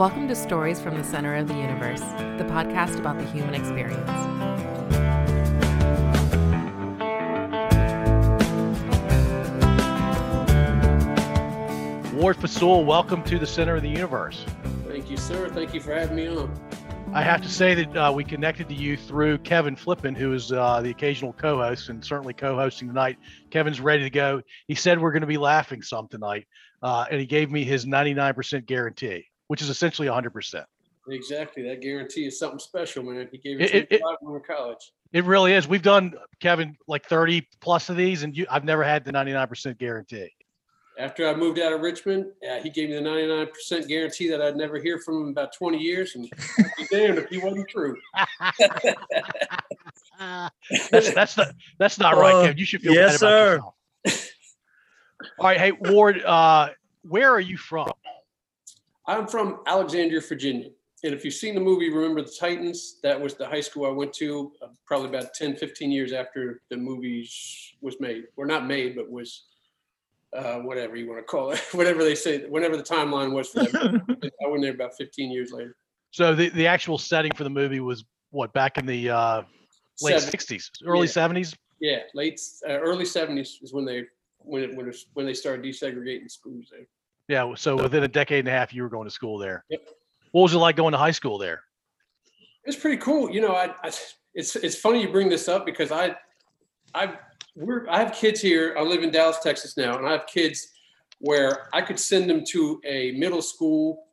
Welcome to Stories from the Center of the Universe, the podcast about the human experience. Ward Fasul, welcome to the Center of the Universe. Thank you, sir. Thank you for having me on. I have to say that uh, we connected to you through Kevin Flippin, who is uh, the occasional co-host and certainly co-hosting tonight. Kevin's ready to go. He said we're going to be laughing some tonight, uh, and he gave me his 99% guarantee, which is essentially 100%. Exactly. That guarantee is something special, man. He gave It- it, it- to me when we were in college. It really is. We've done Kevin like 30 plus of these, and you, I've never had the 99% guarantee. After I moved out of Richmond, uh, he gave me the 99% guarantee that I'd never hear from him in about 20 years. And I'd be damned if he wasn't true. That's that's not that's not right, Uh, Kevin. You should feel yes, bad sir. yourself. All right, hey Ward, uh, where are you from? I'm from Alexandria, Virginia. And if you've seen the movie Remember the Titans, that was the high school I went to uh, probably about 10, 15 years after the movie was made. Or not made, but was uh, whatever you want to call it, whatever they say, whenever the timeline was for them. I went there about 15 years later. So the, the actual setting for the movie was what back in the uh, late Seven- 60s, early Yeah. 70s. Yeah, late uh, early seventies is when they when it, when it, when they started desegregating schools there. Yeah, so within a decade and a half, you were going to school there. Yep. What was it like going to high school there? It's pretty cool, you know. I, I it's it's funny you bring this up because I I we're I have kids here. I live in Dallas, Texas now, and I have kids where I could send them to a middle school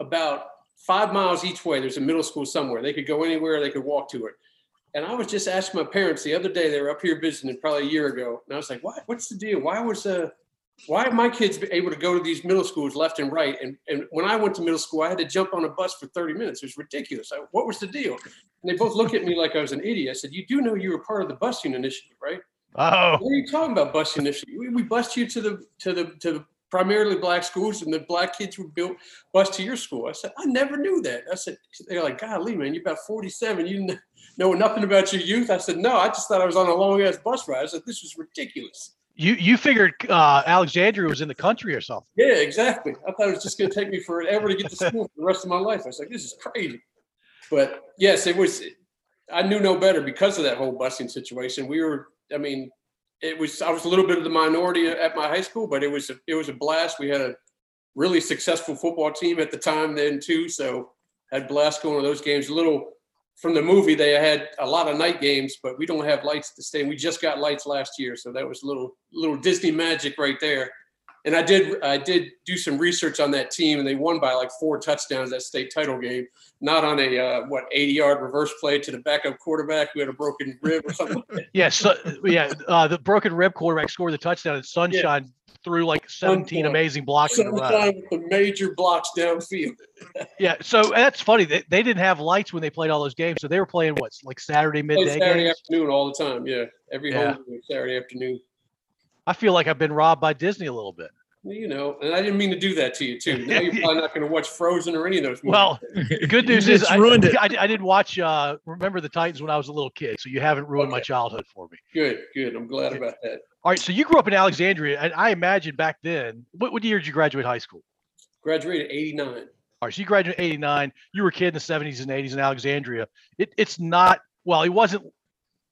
about five miles each way. There's a middle school somewhere. They could go anywhere. They could walk to it. And I was just asking my parents the other day. They were up here visiting probably a year ago, and I was like, "What? What's the deal? Why was uh, why are my kids able to go to these middle schools left and right? And and when I went to middle school, I had to jump on a bus for 30 minutes. It was ridiculous. I, what was the deal? And they both looked at me like I was an idiot. I said, "You do know you were part of the busing initiative, right? Oh, What are you talking about busing initiative? We, we bust you to the to the to the primarily black schools, and the black kids were built bus to your school." I said, "I never knew that." I said, "They're like, golly, man, you're about 47. You didn't know nothing about your youth." I said, "No, I just thought I was on a long ass bus ride." I said, "This was ridiculous." You you figured uh, Alexandria was in the country or something? Yeah, exactly. I thought it was just going to take me forever to get to school for the rest of my life. I was like, this is crazy. But yes, it was. I knew no better because of that whole busing situation. We were. I mean, it was. I was a little bit of the minority at my high school, but it was. It was a blast. We had a really successful football team at the time then too. So had blast going to those games. A little from the movie, they had a lot of night games, but we don't have lights to stay. We just got lights last year, so that was a little little Disney magic right there. And I did I did do some research on that team, and they won by like four touchdowns that state title game. Not on a uh, what eighty yard reverse play to the backup quarterback who had a broken rib or something. like that. Yeah, so, yeah. Uh, the broken rib quarterback scored the touchdown, and Sunshine threw like 17 amazing blocks in a row. With the major blocks downfield. Yeah, so that's funny. They, they didn't have lights when they played all those games, so they were playing what, like Saturday midday Saturday games. afternoon all the time. Yeah, every Yeah. home Saturday afternoon. I feel like I've been robbed by Disney a little bit. You know, and I didn't mean to do that to you too. Now you're probably not going to watch Frozen or any of those. Movies. Well, good news is I, ruined it. I, I didn't watch uh, Remember the Titans when I was a little kid, so you haven't ruined my childhood for me. good, good. I'm glad about that. All right, so you grew up in Alexandria, and I imagine back then, what, what year did you graduate high school? Graduated '89. All right, so you graduated 89. You were a kid in the 70s and 80s in Alexandria. It, it's not, well, it wasn't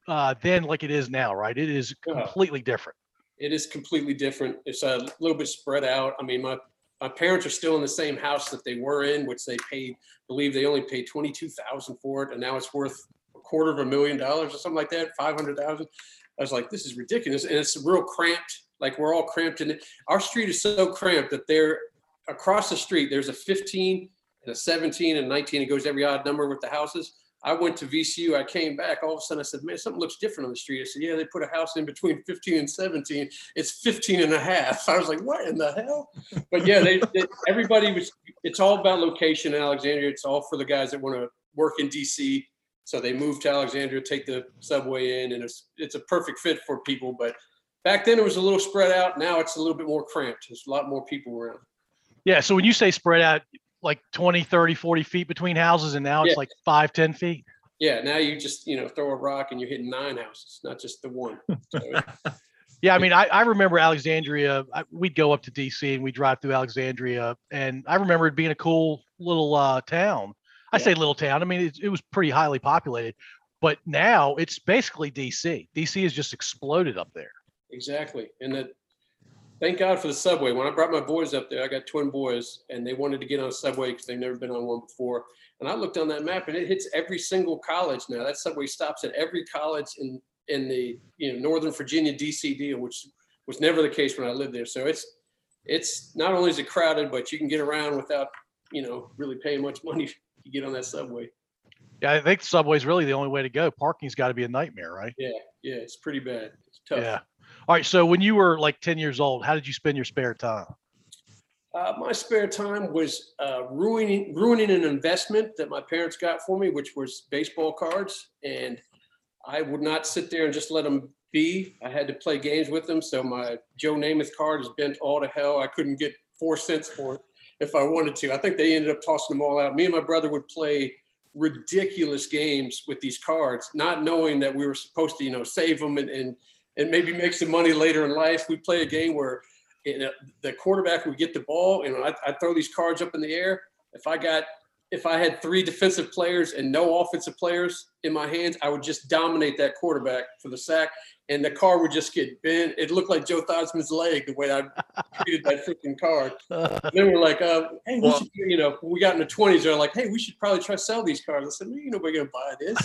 uh, then like it is now, right? It is Uh-huh. completely different. It is completely different. It's a little bit spread out. I mean, my my parents are still in the same house that they were in, which they paid. Believe they only paid twenty two thousand for it, and now it's worth a quarter of a million dollars or something like that, five hundred thousand. I was like, this is ridiculous, and it's real cramped. Like we're all cramped in it. Our street is so cramped that there across the street there's a fifteen and a seventeen and nineteen. It goes every odd number with the houses. I went to VCU. I came back. All of a sudden, I said, man, something looks different on the street. I said, yeah, they put a house in between 15 and 17. It's 15 and a half. I was like, what in the hell? But yeah, they, they everybody was, it's all about location in Alexandria. It's all for the guys that want to work in DC. So they moved to Alexandria, take the subway in, and it's, it's a perfect fit for people. But back then it was a little spread out. Now it's a little bit more cramped. There's a lot more people around. Yeah, so when you say spread out like 20, 30, 40 feet between houses, and now it's Yeah. like five, 10 feet. Yeah, now you just, you know, throw a rock and you're hitting nine houses, not just the one. So Yeah, I mean, I, I remember Alexandria. I, we'd go up to DC and we'd drive through Alexandria, and I remember it being a cool little uh, town. I Yeah. say little town. I mean, it, it was pretty highly populated, but now it's basically DC. DC has just exploded up there. Exactly. And that, thank God for the subway. When I brought my boys up there, I got twin boys and they wanted to get on a subway because they've never been on one before. And I looked on that map and it hits every single college now. That subway stops at every college in, in the, you know, Northern Virginia DC deal, which was never the case when I lived there. So it's, it's not only is it crowded, but you can get around without, you know, really paying much money to get on that subway. Yeah, I think the subway's really the only way to go. Parking's got to be a nightmare, right? Yeah. Yeah. It's pretty bad. It's tough. Yeah. All right. So when you were like 10 years old, how did you spend your spare time? Uh, my spare time was uh, ruining ruining an investment that my parents got for me, which was baseball cards, and I would not sit there and just let them be. I had to play games with them. So my Joe Namath card is bent all to hell. I couldn't get four cents for it if I wanted to. I think they ended up tossing them all out. Me and my brother would play ridiculous games with these cards, not knowing that we were supposed to, you know, save them and and, and maybe make some money later in life. We'd play a game where you know, the quarterback would get the ball, and I I throw these cards up in the air. If I got if I had three defensive players and no offensive players in my hands, I would just dominate that quarterback for the sack, and the card would just get bent. It looked like Joe Theismann's leg the way I treated that freaking card. then we're like, uh, hey, we Well- should, you know, we got in the twenties, they're like, hey, we should probably try to sell these cards. I said, man, you nobody gonna buy this.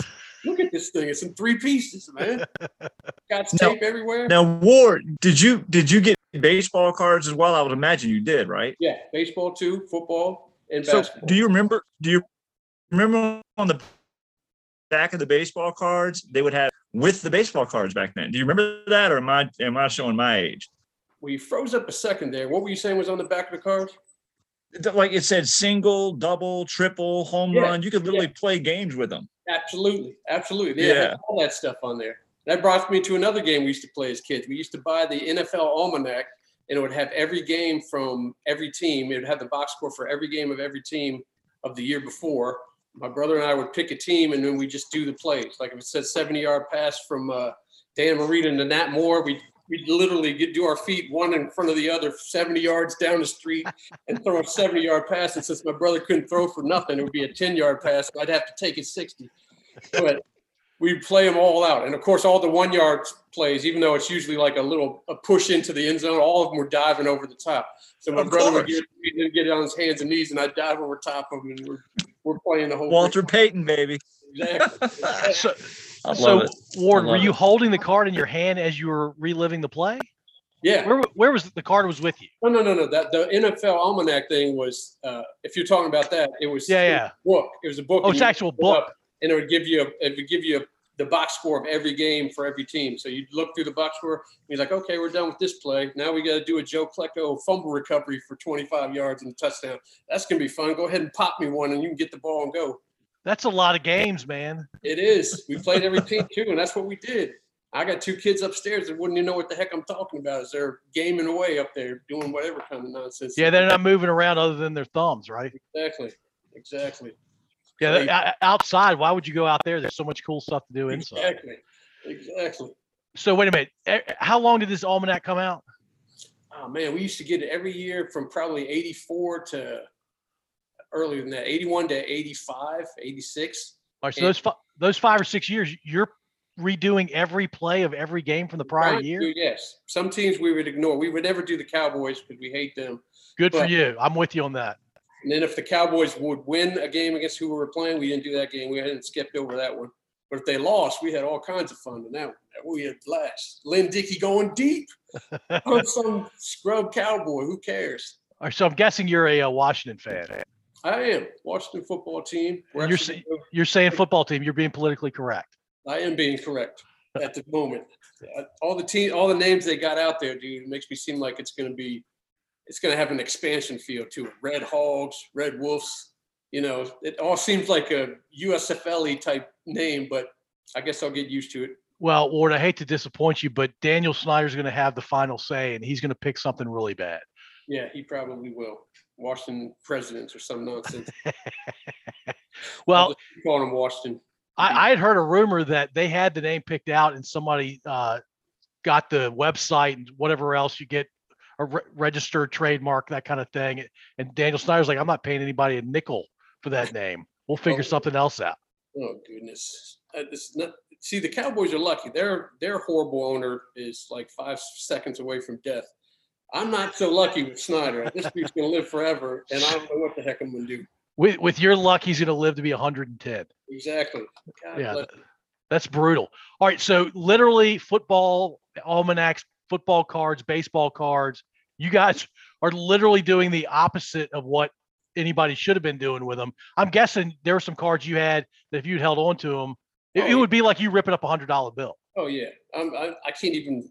Look at this thing; it's in three pieces, man. Got No. tape everywhere. Now, Ward, did you did you get baseball cards as well? I would imagine you did, right? Yeah, baseball too, football and So, basketball. do you remember? Do you remember on the back of the baseball cards they would have with the baseball cards back then? Do you remember that, or am I am I showing my age? well, you froze up a second there. What were you saying was on the back of the cards? Like it said, single, double, triple, home Yeah, run. You could literally play games with them. Absolutely, absolutely. They Yeah. all that stuff on there. That brought me to another game we used to play as kids. We used to buy the NFL Almanac, and it would have every game from every team. It would have the box score for every game of every team of the year before. My brother and I would pick a team, and then we just do the plays. Like if it said 70-yard pass from uh, Dan Marino to Nat Moore, we we literally get do our feet one in front of the other, 70 yards down the street, and throw a 70-yard pass. And since my brother couldn't throw for nothing, it would be a 10-yard pass. I'd have to take it 60 but we play them all out. And of course, all the one yard plays, even though it's usually like a little a push into the end zone, all of them were diving over the top. So my Of brother would get, he'd get on his hands and knees, and I'd dive over top of him, and we're, we're playing the whole Walter thing. Payton, baby. Exactly. So, I love so it. Ward, I were you it. holding the card in your hand as you were reliving the play? Yeah. Where where was the card was with you? No, no, no, no. That the NFL almanac thing was. Uh, if you're talking about that, it was. Yeah, it was yeah. a book. It was a book. Oh, it's actual book. up, and it would give you a, it would give you a, the box score of every game for every team. So you'd look through the box score. And you're like, okay, we're done with this play. Now we got to do a Joe Klecko fumble recovery for 25 yards and a touchdown. That's gonna be fun. Go ahead and pop me one, and you can get the ball and go. That's a lot of games, man. It is. We played every team too, and that's what we did. I got two kids upstairs that wouldn't even know what the heck I'm talking about. Is they're gaming away up there, doing whatever kind of nonsense. Yeah, they're not moving around other than their thumbs, right? exactly, exactly. Yeah, outside. Why would you go out there? There's so much cool stuff to do inside. Exactly. Exactly. So wait a minute. How long did this almanac come out? Oh man, we used to get it every year from probably 84 to earlier than that, 81 to 85, 86. All right, so Yeah. those fi- those five or six years, you're redoing every play of every game from the prior year. do- Yes. Some teams we would ignore. We would never do the Cowboys because we hate them. Good for you. I'm with you on that. And then if the Cowboys would win a game against who we were playing, we didn't do that game. We hadn't skipped over that one. But if they lost, we had all kinds of fun in that one. We had blast. Lynn Dickey going deep on some scrub cowboy. Who cares? All right, so I'm guessing you're a, uh Washington fan. I am Washington football team. We're You're actually- You're saying football team. You're being politically correct. I am being correct at the moment. Uh, All the team, all the names they got out there, dude, it makes me seem like it's going to be, it's going to have an expansion feel to it. Red Hogs, Red Wolves. You know, it all seems like a USFL type name, but I guess I'll get used to it. Well, Ward, I hate to disappoint you, but Daniel Snyder's going to have the final say, and he's going to pick something really bad. Yeah, he probably will. Washington presidents or some nonsense. Well, call him Washington. I, I had heard a rumor that they had the name picked out, and somebody uh, got the website and whatever else you get a re- registered trademark, that kind of thing. And Daniel Snyder's like, I'm not paying anybody a nickel for that name. We'll figure Oh. something else out. Oh goodness. Uh, not, see, the Cowboys are lucky. Their their horrible owner is like five seconds away from death. I'm not so lucky with Snyder. This dude's gonna live forever, and I don't know what the heck I'm gonna do. With with your luck, he's going to live to be 110. Exactly. God Yeah, that's brutal. All right, so literally football almanacs, football cards, baseball cards. You guys are literally doing the opposite of what anybody should have been doing with them. I'm guessing there were some cards you had that if you'd held on to them, it, Oh, it would be like you ripping up a hundred dollar bill. Oh yeah, I'm, I I can't even.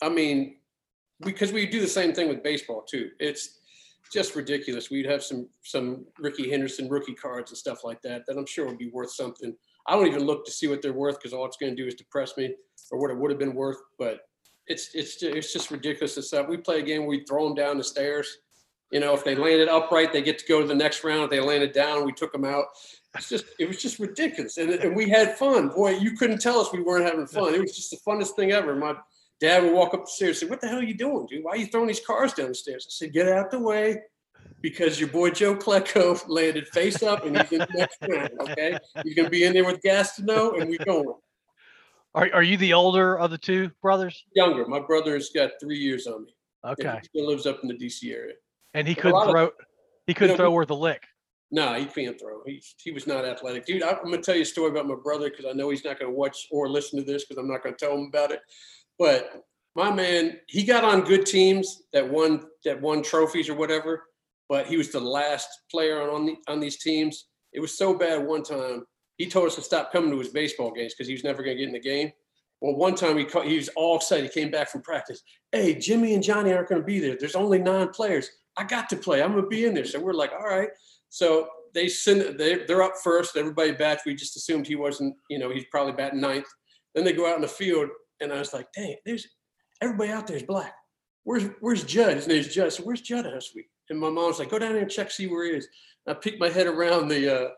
I mean, because we do the same thing with baseball too. It's just ridiculous. We'd have some some Rickey Henderson rookie cards and stuff like that that I'm sure would be worth something. I don't even look to see what they're worth because all it's going to do is depress me or what it would have been worth. But it's it's it's just ridiculous and stuff. We play a game where we throw them down the stairs. You know, if they landed upright, they get to go to the next round. If they landed down, we took them out. It's just it was just ridiculous, and, and we had fun. Boy, you couldn't tell us we weren't having fun. It was just the funnest thing ever. My dad would walk up the stairs and say, "What the hell are you doing, dude? Why are you throwing these cars down the stairs?" I said, "Get out the way." Because your boy Joe Klecko landed face up and he's in the next round. Okay, he's gonna be in there with Gastineau, and we're going. Are are you the older of the two brothers? Younger, my brother's got three years on me. Okay, he still lives up in the DC area. and he couldn't lot of- throw. He couldn't know, throw worth a lick. No, he can't throw. He he was not athletic, dude. I'm gonna tell you a story about my brother because I know he's not gonna watch or listen to this because I'm not gonna tell him about it. But my man, he got on good teams that won that won trophies or whatever. But he was the last player on on, the, on these teams. It was so bad one time. He told us to stop coming to his baseball games because he was never gonna get in the game. Well, one time he he was all excited. He came back from practice. Hey, Jimmy and Johnny aren't going to be there. There's only nine players. I got to play. I'm going to be in there. So we're like, all right. So they send they they're up first. Everybody bats. We just assumed he wasn't. You know, he's probably batting ninth. Then they go out in the field, and I was like, dang, there's everybody out there is black. Where's where's Judd? His name's Judd. So where's Judd last week? And my mom's like, go down there and check, see where he is. And I peeked my head around the uh,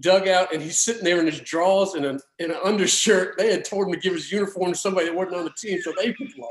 dugout, and he's sitting there in his drawers and an in an undershirt. They had told him to give his uniform to somebody that wasn't on the team, so they could play.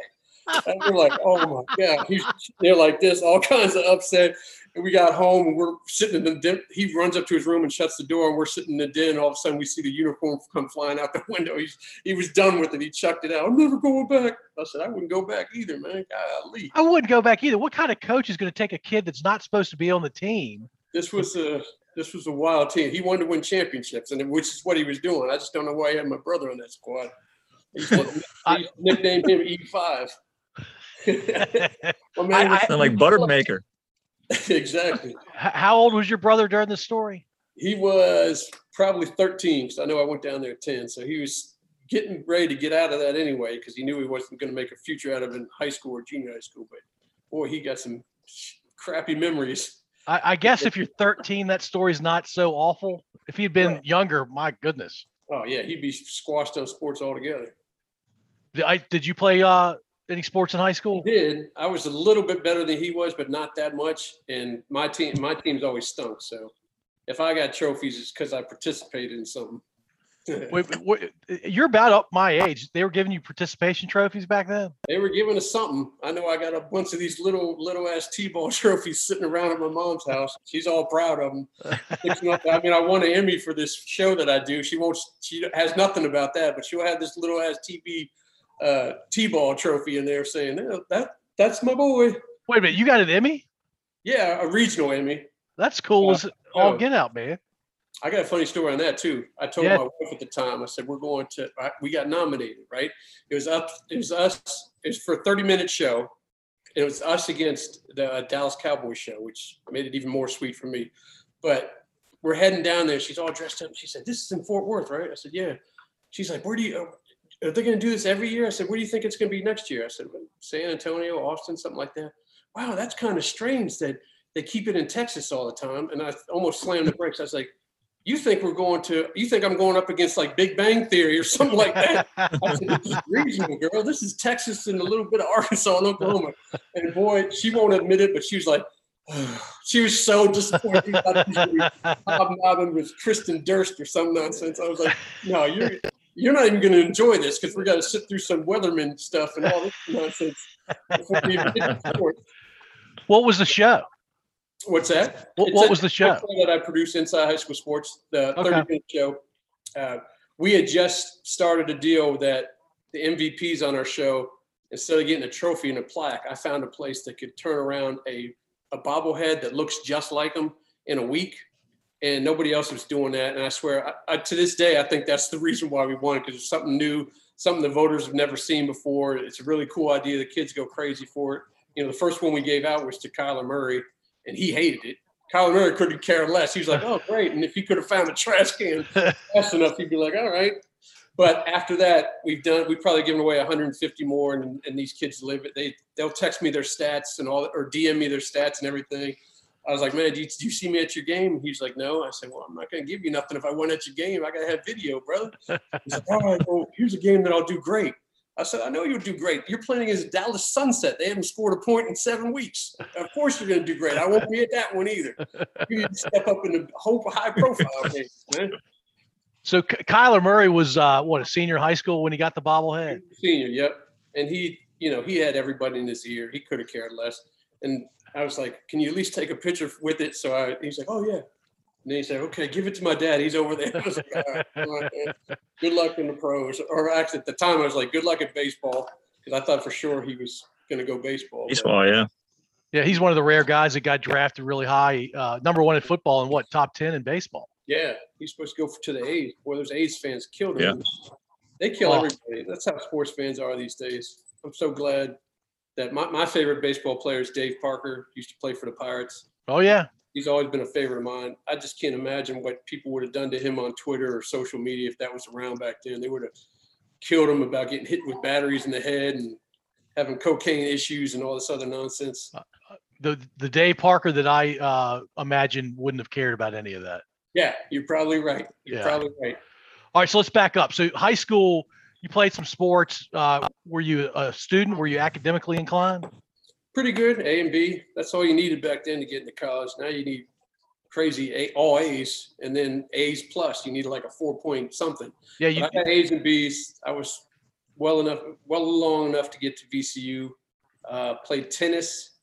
And we're like, oh my god, he's they're like this, all kinds of upset. And we got home and we're sitting in the den. He runs up to his room and shuts the door, and we're sitting in the den. And all of a sudden, we see the uniform come flying out the window. He's he was done with it. He chucked it out. I'm never going back. I said, I wouldn't go back either, man. Golly. I wouldn't go back either. What kind of coach is going to take a kid that's not supposed to be on the team? This was a this was a wild team. He wanted to win championships, and which is what he was doing. I just don't know why he had my brother on that squad. He's, he nicknamed him E five. well, man, I- Sound like Buttermaker. exactly. How old was your brother during the story? He was probably 13 because I know I went down there at 10. So he was getting ready to get out of that anyway because he knew he wasn't going to make a future out of it in high school or junior high school. But boy, he got some crappy memories. I, I guess if you're 13, that story's not so awful. If he'd been Right. younger, my goodness. Oh yeah, he'd be squashed on sports altogether. Did, I, did you play uh, any sports in high school? did. I was a little bit better than he was, but not that much. And my team, my team's always stunk. So if I got trophies, it's because I participated in something. Wait, wait, you're about up my age. They were giving you participation trophies back then. they were giving us something. I know I got a bunch of these little little ass T-ball trophies sitting around at my mom's house. She's all proud of them. I mean, I won an Emmy for this show that I do. She won't. She has nothing about that, but she'll have this little ass TB uh, T-ball trophy in there saying "Yeah, that that's my boy. Wait a minute, you got an Emmy? Yeah, a regional Emmy. That's cool as all get out, man. I got a funny story on that too. I told Yeah. my wife at the time. I said we're going to. We got nominated, right? It was up. It was us. It was for a thirty-minute show. It was us against the uh, Dallas Cowboys show, which made it even more sweet for me. But we're heading down there. She's all dressed up. She said, "This is in Fort Worth, right?" I said, "Yeah." She's like, "Where do you? Are they going to do this every year?" I said, "Where do you think it's going to be next year?" I said, "San Antonio, Austin, something like that." Wow, that's kind of strange that they keep it in Texas all the time. And I almost slammed the brakes. I was like, you think we're going to you think i'm going up against like big bang theory or something like that I said, this is girl this is texas and a little bit of arkansas and oklahoma and boy she won't admit it but she was like she was so disappointed was hobnobbing with kirsten dunst or some nonsense i was like no you're you're not even going to enjoy this because we're going to sit through some weatherman stuff and all this nonsense. before we even get to sports." What was the show? What's that? What, what was the show? show that I produced inside high school sports, the Okay. 30 minute show. Uh, we had just started a deal that the MVPs on our show, instead of getting a trophy and a plaque, I found a place that could turn around a, a bobblehead that looks just like them in a week. And nobody else was doing that. And I swear, I, I, to this day, I think that's the reason why we won because it's something new, something the voters have never seen before. It's a really cool idea. The kids go crazy for it. You know, the first one we gave out was to Kyler Murray, and he hated it. Kyler Murray couldn't care less. He was like, "Oh, great!" And if he could have found a trash can fast enough, he'd be like, "All right." But after that, we've done. We've probably given away 150 more, and, and these kids live it. They they'll text me their stats and all, or DM me their stats and everything. I was like, "Man, did you, you see me at your game?" He's like, "No." I said, "Well, I'm not going to give you nothing if I went at your game. I got to have video, brother." He's like, "All right, well, here's a game that I'll do great." I said, I know you'll do great. You're playing against Dallas Sunset. They haven't scored a point in seven weeks. Of course you're going to do great. I won't be at that one either. You need to step up in the whole high profile games, man. So Ky- Kyler Murray was uh, what a senior high school when he got the bobblehead. Senior, yep. And he, you know, he had everybody in his ear. He could have cared less. And I was like, "Can you at least take a picture with it?" So I, he's like, "Oh yeah." And then he said, "Okay, give it to my dad. He's over there." I was like, "All right, all right. Good luck in the pros." Or actually, at the time, I was like, "Good luck at baseball," because I thought for sure he was going to go baseball. but- Baseball, yeah. Yeah, he's one of the rare guys that got drafted really high, uh, number one in football and what top ten in baseball. Yeah, he's supposed to go to the A's. Boy, those A's fans killed him. Yeah. They kill Oh. everybody. That's how sports fans are these days. I'm so glad that my, my favorite baseball player is Dave Parker. Used to play for the Pirates. Oh yeah, He's always been a favorite of mine. I just can't imagine what people would have done to him on Twitter or social media if that was around back then. They would have killed him about getting hit with batteries in the head and having cocaine issues and all this other nonsense. the the Dave Parker that I uh, imagine wouldn't have cared about any of that. Yeah, you're probably right. You're Yeah. probably right. All right, so let's back up. So high school, you played some sports. Uh, were you a student? Were you academically inclined? pretty good. A and B. That's all you needed back then to get into college. Now you need crazy A, all A's and then A's plus. You need like a four point something. Yeah, But you. I got A's and B's. I was well enough, well along enough to get to VCU. Uh, played tennis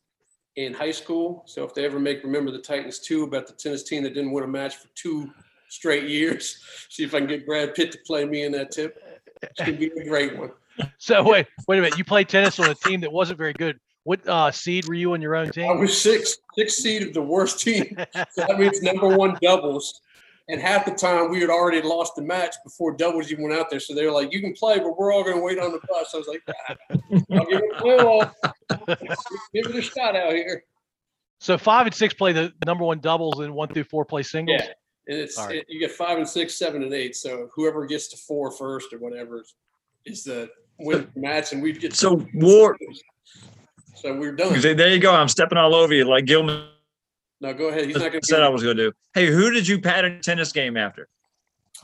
in high school. So if they ever make remember the Titans too about the tennis team that didn't win a match for two straight years, see if I can get Brad Pitt to play me in that tip. It's gonna be a great one. So wait, wait a minute. You played tennis on a team that wasn't very good. What uh, seed were you on your own team? I was six, six seed of the worst team. So that means number one doubles. And half the time we had already lost the match before doubles even went out there. So they were like, you can play, but we're all going to wait on the bus. I was like, "Ah, I'll give it a well, give it a shot out here. So five and six play the number one doubles, and one through four play singles. Yeah. And it's, right. it, you get five and six, seven and eight. So whoever gets to four first or whatever is, the win match. And we'd get So Ward, So we're done. there you go. I'm stepping all over you like Gilman Now go ahead. He's not going to. said I was going to do. Hey, who did you pattern tennis game after?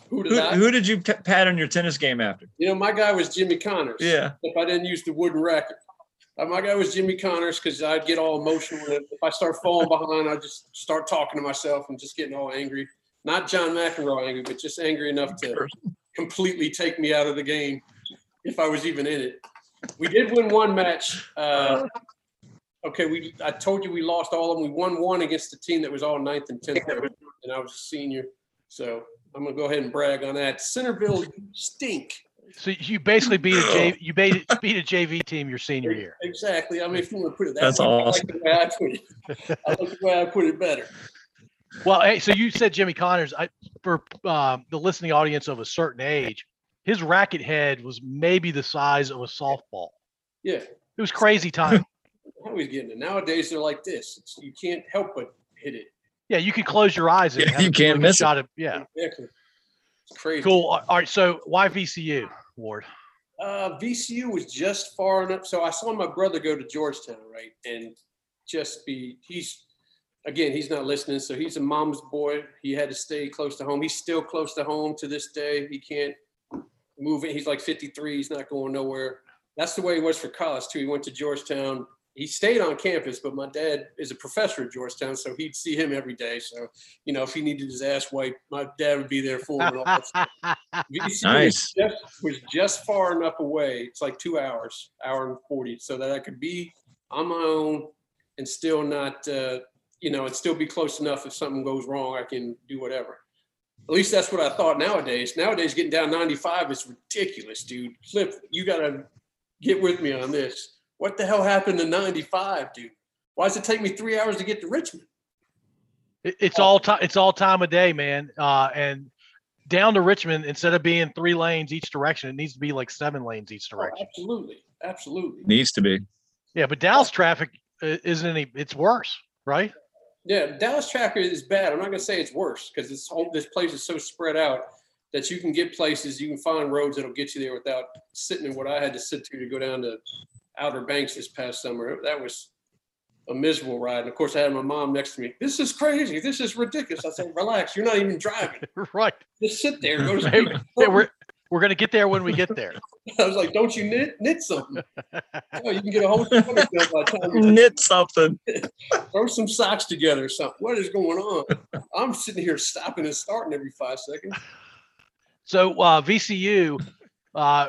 Who did Who, I? who did you pattern your tennis game after? You know, my guy was Jimmy Connors. Yeah. if I didn't use the wooden racket. Uh, my guy was Jimmy Connors because I'd get all emotional. If I start falling behind, I'd just start talking to myself and just getting all angry. Not John McEnroe angry, but just angry enough to completely take me out of the game if I was even in it. We did win one match. Uh, okay, we I told you we lost all of them. We won one against the team that was all ninth and tenth, and I was a senior. So I'm gonna go ahead and brag on that. Centerville stink. So you basically beat a J, you beat beat a JV team your senior year. Exactly. I mean, if you want to put it that That's way, awesome. I like the way I put it. I like the way I put it better. Well, hey, so you said Jimmy Connors. I, for uh, the listening audience of a certain age, his racket head was maybe the size of a softball. Yeah. It was crazy time. How he's getting it. Nowadays, they're like this. It's, you can't help but hit it. Yeah, you can close your eyes and Yeah, you can't good miss it. shot at yeah. Exactly. It's crazy. Cool. All all right. So why VCU, Ward? Uh, VCU was just far enough. So I saw my brother go to Georgetown, right? And just be, he's, again, he's not listening. So he's a mom's boy. He had to stay close to home. He's still close to home to this day. He can't move it. He's like 53. He's not going nowhere. That's the way he was for college, too. He went to Georgetown he stayed on campus, but my dad is a professor at Georgetown, so he'd see him every day. So, you know, if he needed his ass wiped, my dad would be there for him. VCU Nice. was, just, was just far enough away. It's like two hours, hour and 40, so that I could be on my own and still not, uh, you know, and still be close enough if something goes wrong, I can do whatever. At least that's what I thought nowadays. Nowadays, getting down 95 is ridiculous, dude. Flip, you got to get with me on this. What the hell happened to 95, dude? Why does it take me three hours to get to Richmond? It's all time. It's all time of day, man. Uh, and down to Richmond, instead of being three lanes each direction, it needs to be like seven lanes each Oh, direction. absolutely. Absolutely. Needs to be. Yeah, but Dallas traffic uh, isn't any. It's worse, right? Yeah, Dallas traffic is bad. I'm not gonna say it's worse because this whole this place is so spread out that you can get places, you can find roads that'll get you there without sitting in what I had to sit through to go down to Outer Banks this past summer. That was a miserable ride. And of course, I had my mom next to me. This is crazy. This is ridiculous. I said, relax. You're not even driving. right. Just sit there. Go to sleep. Yeah, we're we're gonna get there when we get there. I was like, don't you knit knit something? Oh, you can get a whole sweater done by the time you Knit something. throw some socks together or something. What is going on? I'm sitting here stopping and starting every five seconds. So uh, VCU, uh,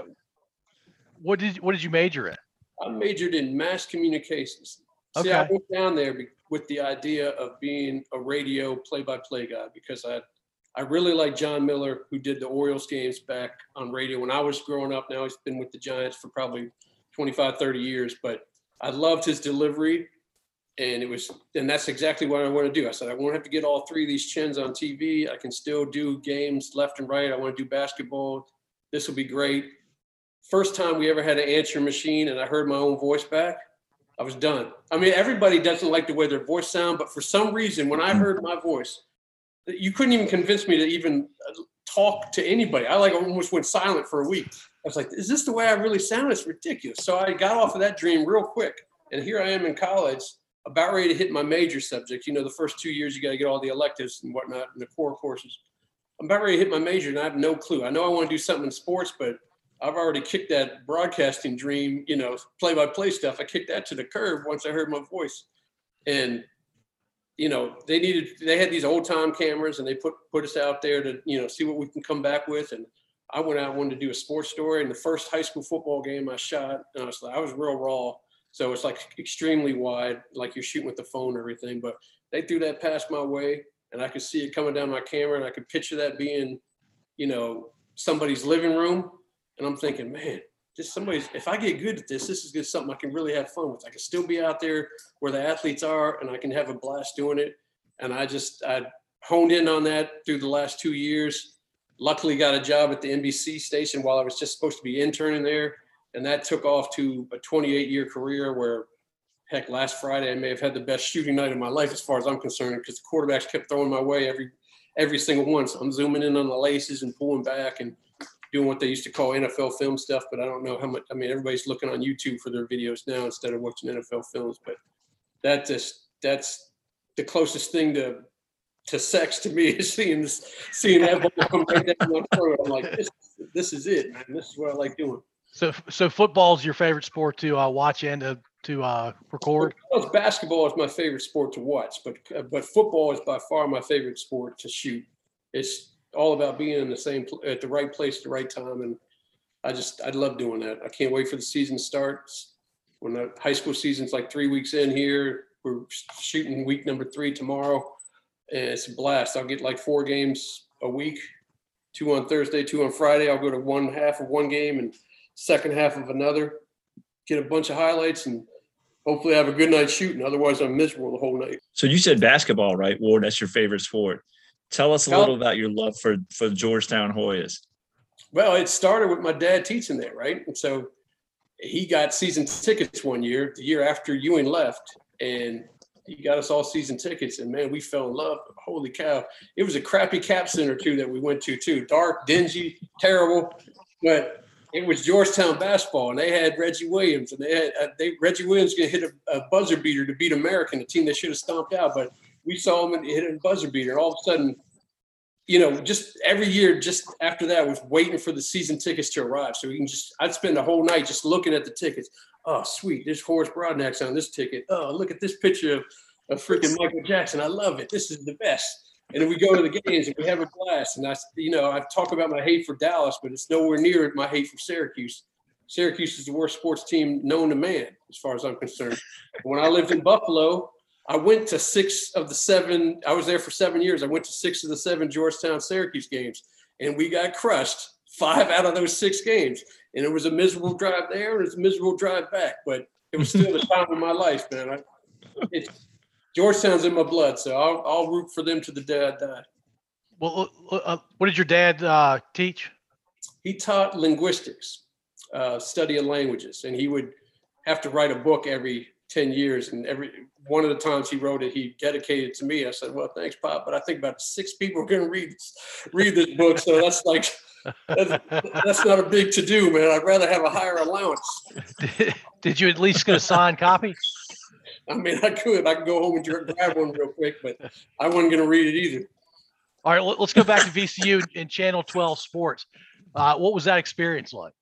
what did what did you major in? I majored in mass communications. See, I went down there with the idea of being a radio play-by-play guy because I, I really like Jon Miller, who did the Orioles games back on radio when I was growing up. Now he's been with the Giants for probably 25, 30 years, but I loved his delivery. And it was, and that's exactly what I want to do. I said, I won't have to get all three of these chins on TV. I can still do games left and right. I want to do basketball. This will be great. First time we ever had an answer machine and I heard my own voice back, I was done. I mean, everybody doesn't like the way their voice sound, but for some reason, when I heard my voice, you couldn't even convince me to even uh, talk to anybody. I like almost went silent for a week. I was like, is this the way I really sound? It's ridiculous. So I got off of that dream real quick. And here I am in college, about ready to hit my major subject. You know, the first two years, you got to get all the electives and whatnot and the core courses. I'm about ready to hit my major and I have no clue. I know I want to do something in sports, but I've already kicked that broadcasting dream, you know, play by play stuff. I kicked that to the curb once I heard my voice. And, you know, they needed, they had these old time cameras and they put, put us out there to, you know, see what we can come back with. And I went out, wanted to do a sports story. And the first high school football game I shot, and I was like, I was real raw. So it's like extremely wide, like you're shooting with the phone and everything. But they threw that past my way and I could see it coming down my camera and I could picture that being, you know, somebody's living room. And I'm thinking, man, just somebody's, if I get good at this, this is good something I can really have fun with. I can still be out there where the athletes are and I can have a blast doing it. And I just, I honed in on that through the last two years. Luckily got a job at the NBC station while I was just supposed to be interning there. And that took off to a 28 year career where heck, last Friday I may have had the best shooting night of my life as far as I'm concerned, because the quarterbacks kept throwing my way every every single one. So I'm zooming in on the laces and pulling back and doing what they used to call NFL film stuff. But I don't know how much. I mean, everybody's looking on YouTube for their videos now instead of watching NFL films. But that just that's the closest thing to to sex to me is seeing this, seeing that ball come right down my throat. I'm like, this, this is it, man. This is what I like doing. So so football's your favorite sport to uh, watch and to to uh, record. Well, basketball is my favorite sport to watch, but but football is by far my favorite sport to shoot. It's all about being in the same at the right place at the right time, and I just I love doing that. I can't wait for the season starts. When the high school season's like three weeks in here, we're shooting week number three tomorrow, and it's a blast. I'll get like four games a week, two on Thursday, two on Friday. I'll go to one half of one game and second half of another, get a bunch of highlights, and hopefully have a good night shooting. Otherwise, I'm miserable the whole night. So you said basketball, right, Ward? That's your favorite sport. Tell us a little about your love for for Georgetown Hoyas. Well, it started with my dad teaching there, right? And so he got season tickets one year, the year after Ewing left, and he got us all season tickets. And man, we fell in love. Holy cow! It was a crappy cap center too that we went to too. Dark, dingy, terrible, but it was Georgetown basketball, and they had Reggie Williams, and they had uh, they Reggie Williams gonna hit a, a buzzer beater to beat American, a team they should have stomped out, but we saw him and hit a buzzer beater, and all of a sudden you know, just every year, just after that, was waiting for the season tickets to arrive. So we can just, I'd spend the whole night just looking at the tickets. oh, sweet, there's Horace Broadnax on this ticket. Oh, look at this picture of, of freaking Michael Jackson. I love it. This is the best. And then we go to the games and we have a blast. And I, you know, I talk about my hate for Dallas, but it's nowhere near my hate for Syracuse. Syracuse is the worst sports team known to man, as far as I'm concerned. When I lived in Buffalo, I went to six of the seven. I was there for seven years. I went to six of the seven Georgetown Syracuse games, and we got crushed five out of those six games. And it was a miserable drive there, and it was a miserable drive back. But it was still the time of my life, man. I, it's Georgetown's in my blood, so I'll, I'll root for them to the day I die. Well, uh, uh, what did your dad uh, teach? He taught linguistics, uh, study of languages, and he would have to write a book every 10 years. And every one of the times he wrote it, he dedicated to me. I said, Well, thanks, Pop. But I think about six people are going to read read this book. So that's like, that's, that's not a big to do, man. I'd rather have a higher allowance. Did, did you at least get a signed copy? I mean, I could. I could go home and grab one real quick, but I wasn't going to read it either. All right, let- let's go back to VCU and Channel 12 Sports. Uh, what was that experience like?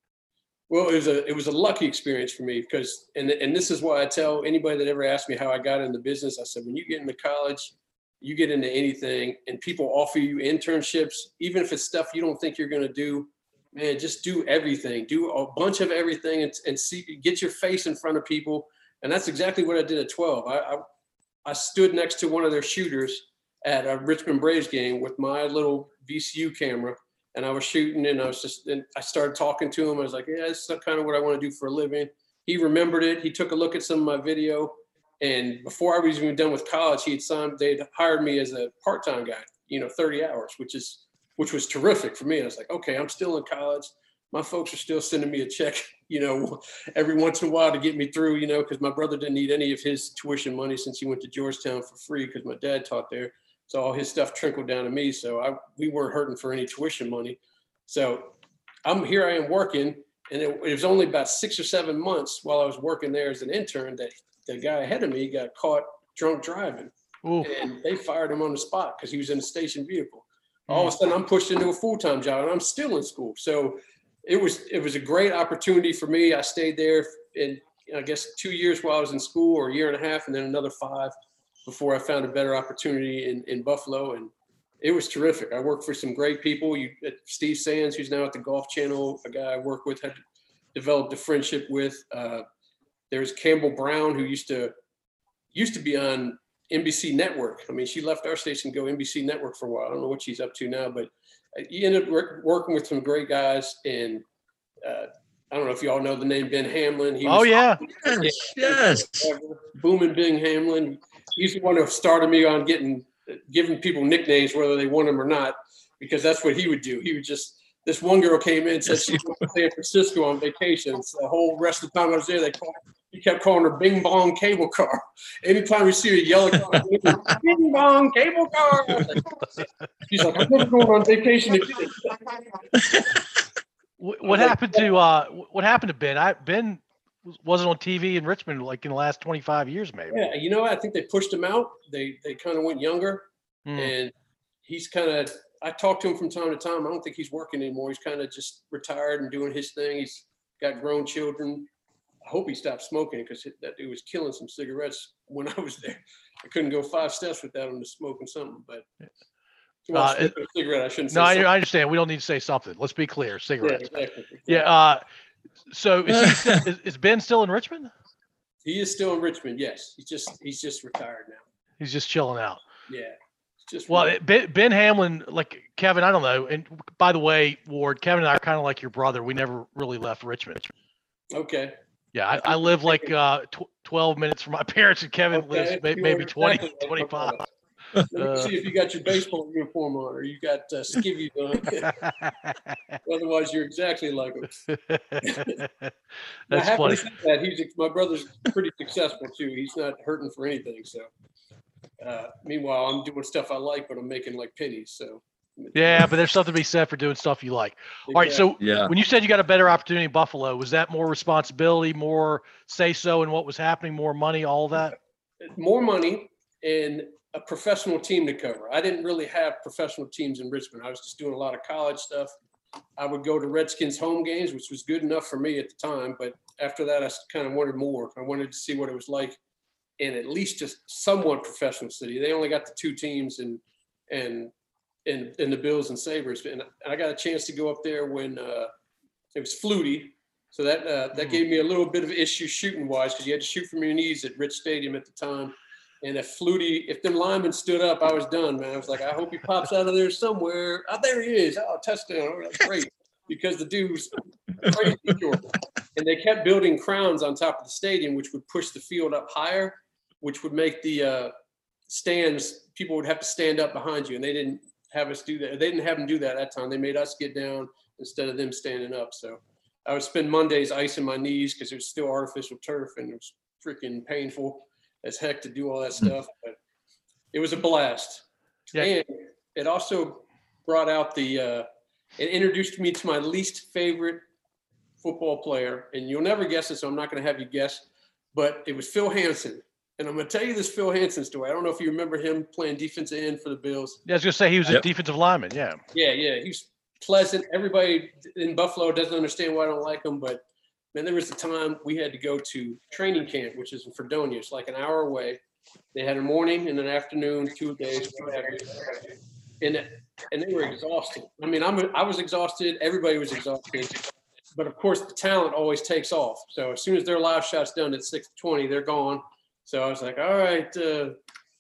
Well, it was a it was a lucky experience for me because and and this is why I tell anybody that ever asked me how I got in the business. I said when you get into college, you get into anything, and people offer you internships, even if it's stuff you don't think you're going to do. Man, just do everything. Do a bunch of everything and, and see get your face in front of people. And that's exactly what I did at 12. I I, I stood next to one of their shooters at a Richmond Braves game with my little VCU camera and I was shooting and I was just and I started talking to him. I was like, yeah, this is kind of what I want to do for a living. He remembered it. He took a look at some of my video. And before I was even done with college, he had signed, they'd hired me as a part-time guy, you know, 30 hours, which is which was terrific for me. I was like, okay, I'm still in college. My folks are still sending me a check, you know, every once in a while to get me through, you know, because my brother didn't need any of his tuition money since he went to Georgetown for free because my dad taught there. So all his stuff trickled down to me. So I we weren't hurting for any tuition money. So I'm here. I am working, and it, it was only about six or seven months while I was working there as an intern that the guy ahead of me got caught drunk driving, Ooh, and they fired him on the spot because he was in a station vehicle. Mm. All of a sudden, I'm pushed into a full time job, and I'm still in school. So it was it was a great opportunity for me. I stayed there in I guess two years while I was in school, or a year and a half, and then another five before I found a better opportunity in, in Buffalo. And it was terrific. I worked for some great people. You, Steve Sands, who's now at the Golf Channel, a guy I work with, had developed a friendship with. Uh, there's Campbell Brown, who used to used to be on NBC Network. I mean, she left our station to go NBC Network for a while. I don't know what she's up to now, but you ended up working with some great guys. And uh, I don't know if y'all know the name Ben Hamlin. He oh yeah. Yes, yes. Booming Bing Hamlin. He's the one who started me on getting giving people nicknames whether they want them or not, because that's what he would do. He would just this one girl came in and said she went to San Francisco on vacation. So the whole rest of the time I was there, they called he kept calling her Bing Bong Cable Car. Anytime you see a yellow car, Bing Bong Cable Car. Was She's like, I'm never going on vacation again. What happened to uh? What happened to Ben? I Ben was- wasn't on TV in Richmond like in the last 25 years, maybe. Yeah, you know. I think they pushed him out. They they kind of went younger. Hmm. and he's kind of i talk to him from time to time i don't think he's working anymore he's kind of just retired and doing his thing he's got grown children i hope he stopped smoking because that dude was killing some cigarettes when i was there i couldn't go five steps without him just smoking something but well, Uh, it- a cigarette i shouldn't say No, I. I understand. We don't need to say something. Let's be clear. yeah, Cigarettes. exactly. Yeah. Uh, so is, he still, is, is Ben still in Richmond? he is still in richmond yes he's just he's just retired now He's just chilling out. yeah just Well, it- Ben, ben Hamlin, like Kevin, I don't know. And by the way, Ward, Kevin and I are kind of like your brother. We never really left Richmond. okay Yeah, I, I live like uh, tw- 12 minutes from my parents, and Kevin Okay, lives may, maybe are 20, exactly 25. Brother. Let me Uh, see if you got your baseball uniform on or you got uh, skivvies on. Otherwise, you're exactly like him. I That's happily funny. say that he's my brother's pretty successful too. He's not hurting for anything. So, uh, meanwhile, I'm doing stuff I like, but I'm making like pennies. So, Yeah, but there's something to be said for doing stuff you like. All right, so Yeah. when you said you got a better opportunity in Buffalo, was that more responsibility, more say so in what was happening, more money, all that? more money and a professional team to cover. I didn't really have professional teams in Richmond. I was just doing a lot of college stuff. I would go to Redskins home games, which was good enough for me at the time, but after that, I kind of wanted more. I wanted to see what it was like in at least just somewhat professional city. They only got the two teams and and and and the Bills and Sabres. And I got a chance to go up there when uh, it was Flutie. So that uh, that Mm. gave me a little bit of issue shooting wise because you had to shoot from your knees at Rich Stadium at the time. And if Flutie, if them linemen stood up, I was done, man. I was like, I hope he pops out of there somewhere. Oh, there he is. Oh, touchdown. That's great. Because the dude's crazy short. And they kept building crowns on top of the stadium, which would push the field up higher, which would make the uh, stands, people would have to stand up behind you. And they didn't have us do that. They didn't have them do that that time. They made us get down instead of them standing up. So I would spend Mondays icing my knees because it was still artificial turf and it was freaking painful as heck to do all that stuff. But it was a blast. Yeah. And it also brought out the, uh, it introduced me to my least favorite football player. And you'll never guess it, so I'm not going to have you guess. But it was Phil Hansen. And I'm going to tell you this Phil Hansen story. I don't know if you remember him playing defensive end for the Bills. Yeah, I was gonna say he was a Yep. defensive lineman. Yeah. Yeah, yeah, he's pleasant. Everybody in Buffalo doesn't understand why I don't like him, but man, there was a time we had to go to training camp, which is in Fredonia. It's like an hour away. They had a morning and an afternoon, two days, whatever. and and they were exhausted. I mean, I'm I was exhausted. Everybody was exhausted. But of course, the talent always takes off. So as soon as their live shot's done at 6:20, they're gone. So I was like, all right, uh,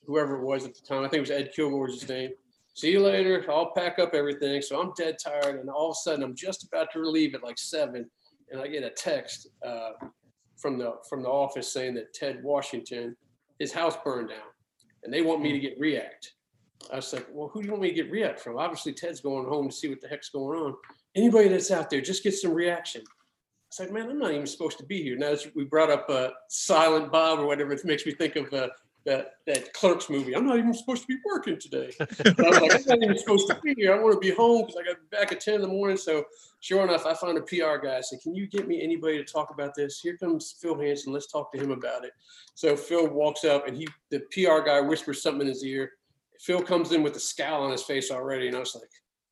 whoever it was at the time, I think it was Ed Kilgore's his name see you later. I'll pack up everything. So I'm dead tired. And all of a sudden I'm just about to leave at like seven. And I get a text uh, from the from the office saying that Ted Washington, his house burned down. And they want me to get react. I was like, well, who do you want me to get react from? Obviously Ted's going home to see what the heck's going on. Anybody that's out there, just get some reaction. It's like, man, I'm not even supposed to be here. Now as we brought up uh, Silent Bob or whatever. It makes me think of uh, that that Clerks movie. I'm not even supposed to be working today. I was like, I'm not even supposed to be here. I want to be home because I got back at 10 in the morning. So sure enough, I found a PR guy. I said, can you get me anybody to talk about this? Here comes Phil Hansen. Let's talk to him about it. So Phil walks up and he, the PR guy whispers something in his ear. Phil comes in with a scowl on his face already. And I was like,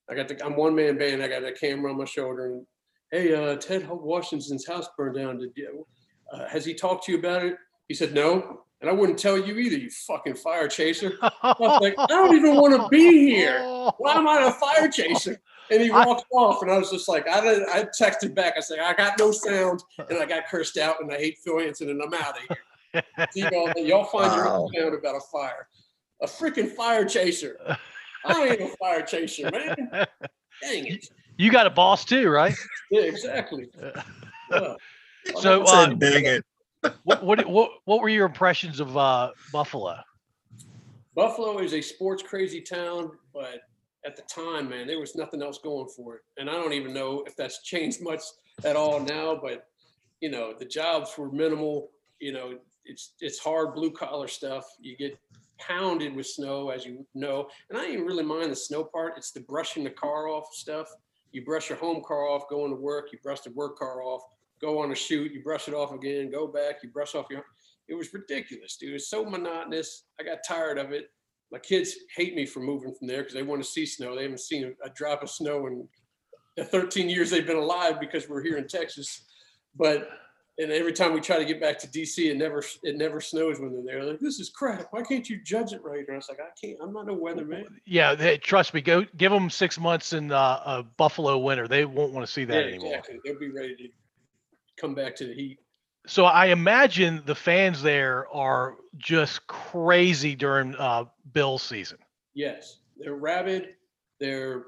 I got the, I'm one man band. I got a camera on my shoulder and, Hey, uh, Ted Washington's house burned down. Did you, uh, has he talked to you about it? He said, no. And I wouldn't tell you either, you fucking fire chaser. I was like, I don't even want to be here. Why am I a fire chaser? And he I- off, and I was just like, I didn't, I texted back. I said, I got no sound, and I got cursed out, and I hate Phil Hansen, and I'm out of here. See y'all, y'all find your own Wow. sound about a fire. A freaking fire chaser. I ain't a fire chaser, man. Dang it. You got a boss too, right? Yeah, exactly. Yeah. So, uh, dang it. What, what what what were your impressions of uh, Buffalo? Buffalo is a sports crazy town, but at the time, man, there was nothing else going for it. And I don't even know if that's changed much at all now, but you know, the jobs were minimal. You know, it's it's hard blue collar stuff. You get pounded with snow, as you know. And I didn't really mind the snow part. It's the brushing the car off stuff. You brush your home car off, going to work, you brush the work car off, go on a shoot, you brush it off again, go back, you brush off your it was ridiculous, dude. It's so monotonous. I got tired of it. My kids hate me for moving from there because they want to see snow. They haven't seen a, drop of snow in the 13 years they've been alive because we're here in Texas. But and every time we try to get back to DC, it never it never snows when they're there. Like this is crap. Why can't you judge it right? And I was like, I can't. I'm not a weatherman. Yeah, they, trust me. Go give them six months in uh, a Buffalo winter. They won't want to see that Yeah, anymore. exactly. They'll be ready to come back to the heat. So I imagine the fans there are just crazy during uh, Bill season. Yes, they're rabid. They're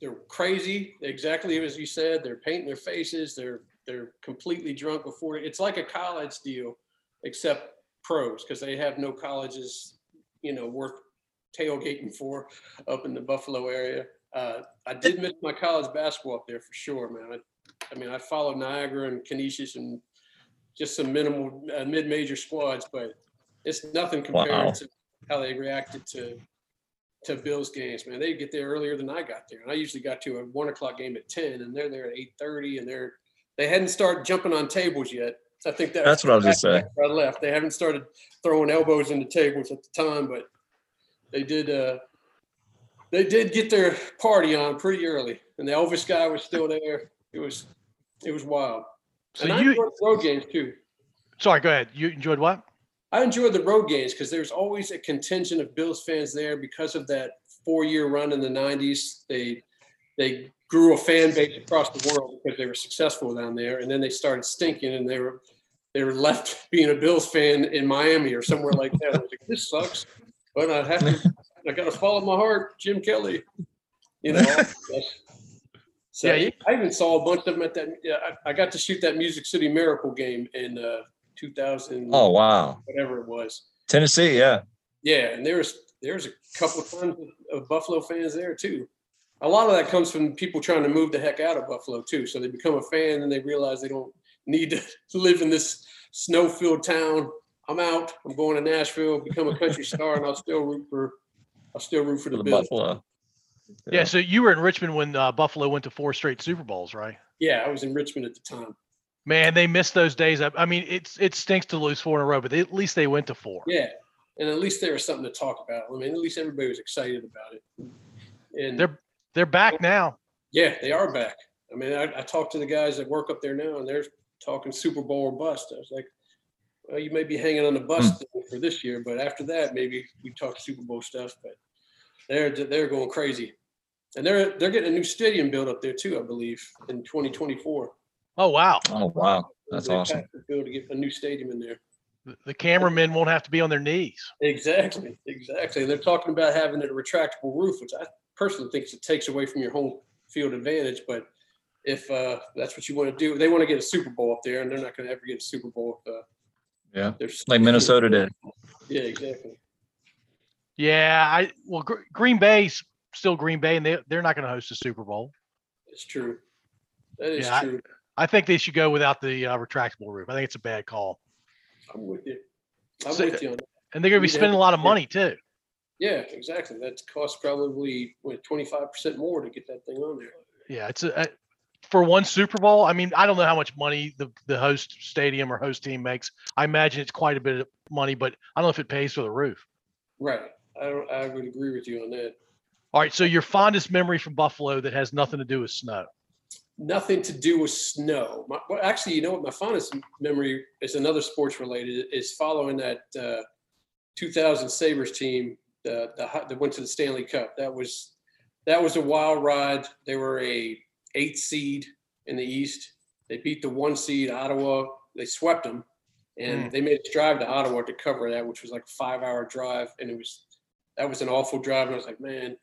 they're crazy. Exactly as you said. They're painting their faces. They're they're completely drunk before. It's like a college deal, except pros because they have no colleges, you know, worth tailgating for up in the Buffalo area. Uh, I did miss my college basketball up there for sure, man. I, I mean, I followed Niagara and Canisius and just some minimal uh, mid-major squads, but it's nothing compared Wow. to how they reacted to to Bills games, man. They get there earlier than I got there. And I usually got to a one o'clock game at 10 and they're there at 8:30 and they're they hadn't started jumping on tables yet. I think that That's what I was gonna say. after I left. They haven't started throwing elbows into tables at the time, but they did uh they did get their party on pretty early. And the Elvis guy was still there. It was it was wild. So and I you, enjoyed road games too. sorry, go ahead. You enjoyed what? I enjoyed the road games because there's always a contingent of Bills fans there because of that four-year run in the '90s. They they grew a fan base across the world because they were successful down there, and then they started stinking, and they were they were left being a Bills fan in Miami or somewhere like that. I was like, this sucks, but I have to. I got to follow my heart, Jim Kelly. You know. So Yeah, I even saw a bunch of them at that. Yeah, I, I got to shoot that Music City Miracle game in uh, 2000 Oh wow, whatever it was. Tennessee, yeah. Yeah, and there was there was a couple of tons of, Buffalo fans there too. A lot of that comes from people trying to move the heck out of Buffalo too. So they become a fan and they realize they don't need to live in this snow-filled town. I'm out. I'm going to Nashville, become a country star, and I'll still root for I'll still root for the, The Bills. Buffalo. Yeah. So you were in Richmond when uh, Buffalo went to four straight Super Bowls, right? Yeah, I was in Richmond at the time. Man, they missed those days. I, I mean, it's it stinks to lose four in a row, but they, at least they went to four. Yeah, and at least there was something to talk about. I mean, at least everybody was excited about it. And They're they're back now. Yeah, they are back. I mean, I, I talked to the guys that work up there now, and they're talking Super Bowl or bust. I was like, well, you may be hanging on the bus for this year, but after that, maybe we talk Super Bowl stuff. But they're they're going crazy, and they're they're getting a new stadium built up there too, I believe, in 2024. Oh wow, Oh wow, that's They awesome. passed to get a new stadium in there. the, the cameramen won't have to be on their knees. Exactly, exactly. And they're talking about having a retractable roof, which I personally think it takes away from your home field advantage. But if uh, that's what you want to do, they want to get a Super Bowl up there, and they're not going to ever get a Super Bowl. If, uh, Yeah, there's like Minnesota did. Yeah, exactly. Yeah, I well Gr- Green Bay's still Green Bay, and they they're not going to host a Super Bowl. It's true. That is Yeah, I- true. I think they should go without the uh, retractable roof. I think it's a bad call, I'm with you. I'm So- with you on that. and they're going to be Need to have spending a lot of money too. Yeah, exactly. That costs probably what 25% more to get that thing on there. Yeah, it's a, a for one Super Bowl. I mean, I don't know how much money the the host stadium or host team makes. I imagine it's quite a bit of money, but I don't know if it pays for the roof. Right. I don't, I would agree with you on that. All right, so your fondest memory from Buffalo that has nothing to do with snow. nothing to do with snow. My, well, actually, you know what? My fondest memory is another sports related. Is following that uh, 2000 Sabres team the, the that went to the Stanley Cup. That was that was a wild ride. They were a eight seed in the East. They beat the one seed Ottawa. They swept them, and they made us drive to Ottawa to cover that, which was like a five hour drive, and it was that was an awful drive. And I was like, man,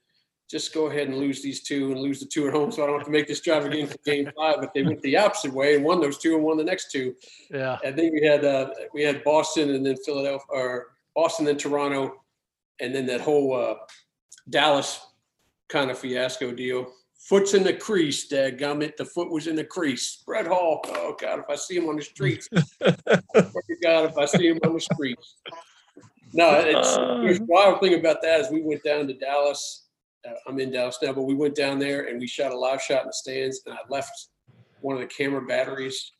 just go ahead and lose these two and lose the two at home so I don't have to make this drive again for game five. But they went the opposite way and won those two and won the next two. Yeah, And then we had uh, we had Boston and then Philadelphia or Boston and Toronto, and then that whole uh, Dallas kind of fiasco deal. Foot's in the crease, dadgummit. The foot was in the crease. Brett Hull. Oh God, if I see him on the streets, God, if I see him on the streets. No, it's the wild thing about that is we went down to Dallas. Uh, I'm in Dallas now, but we went down there and we shot a live shot in the stands, and I left one of the camera batteries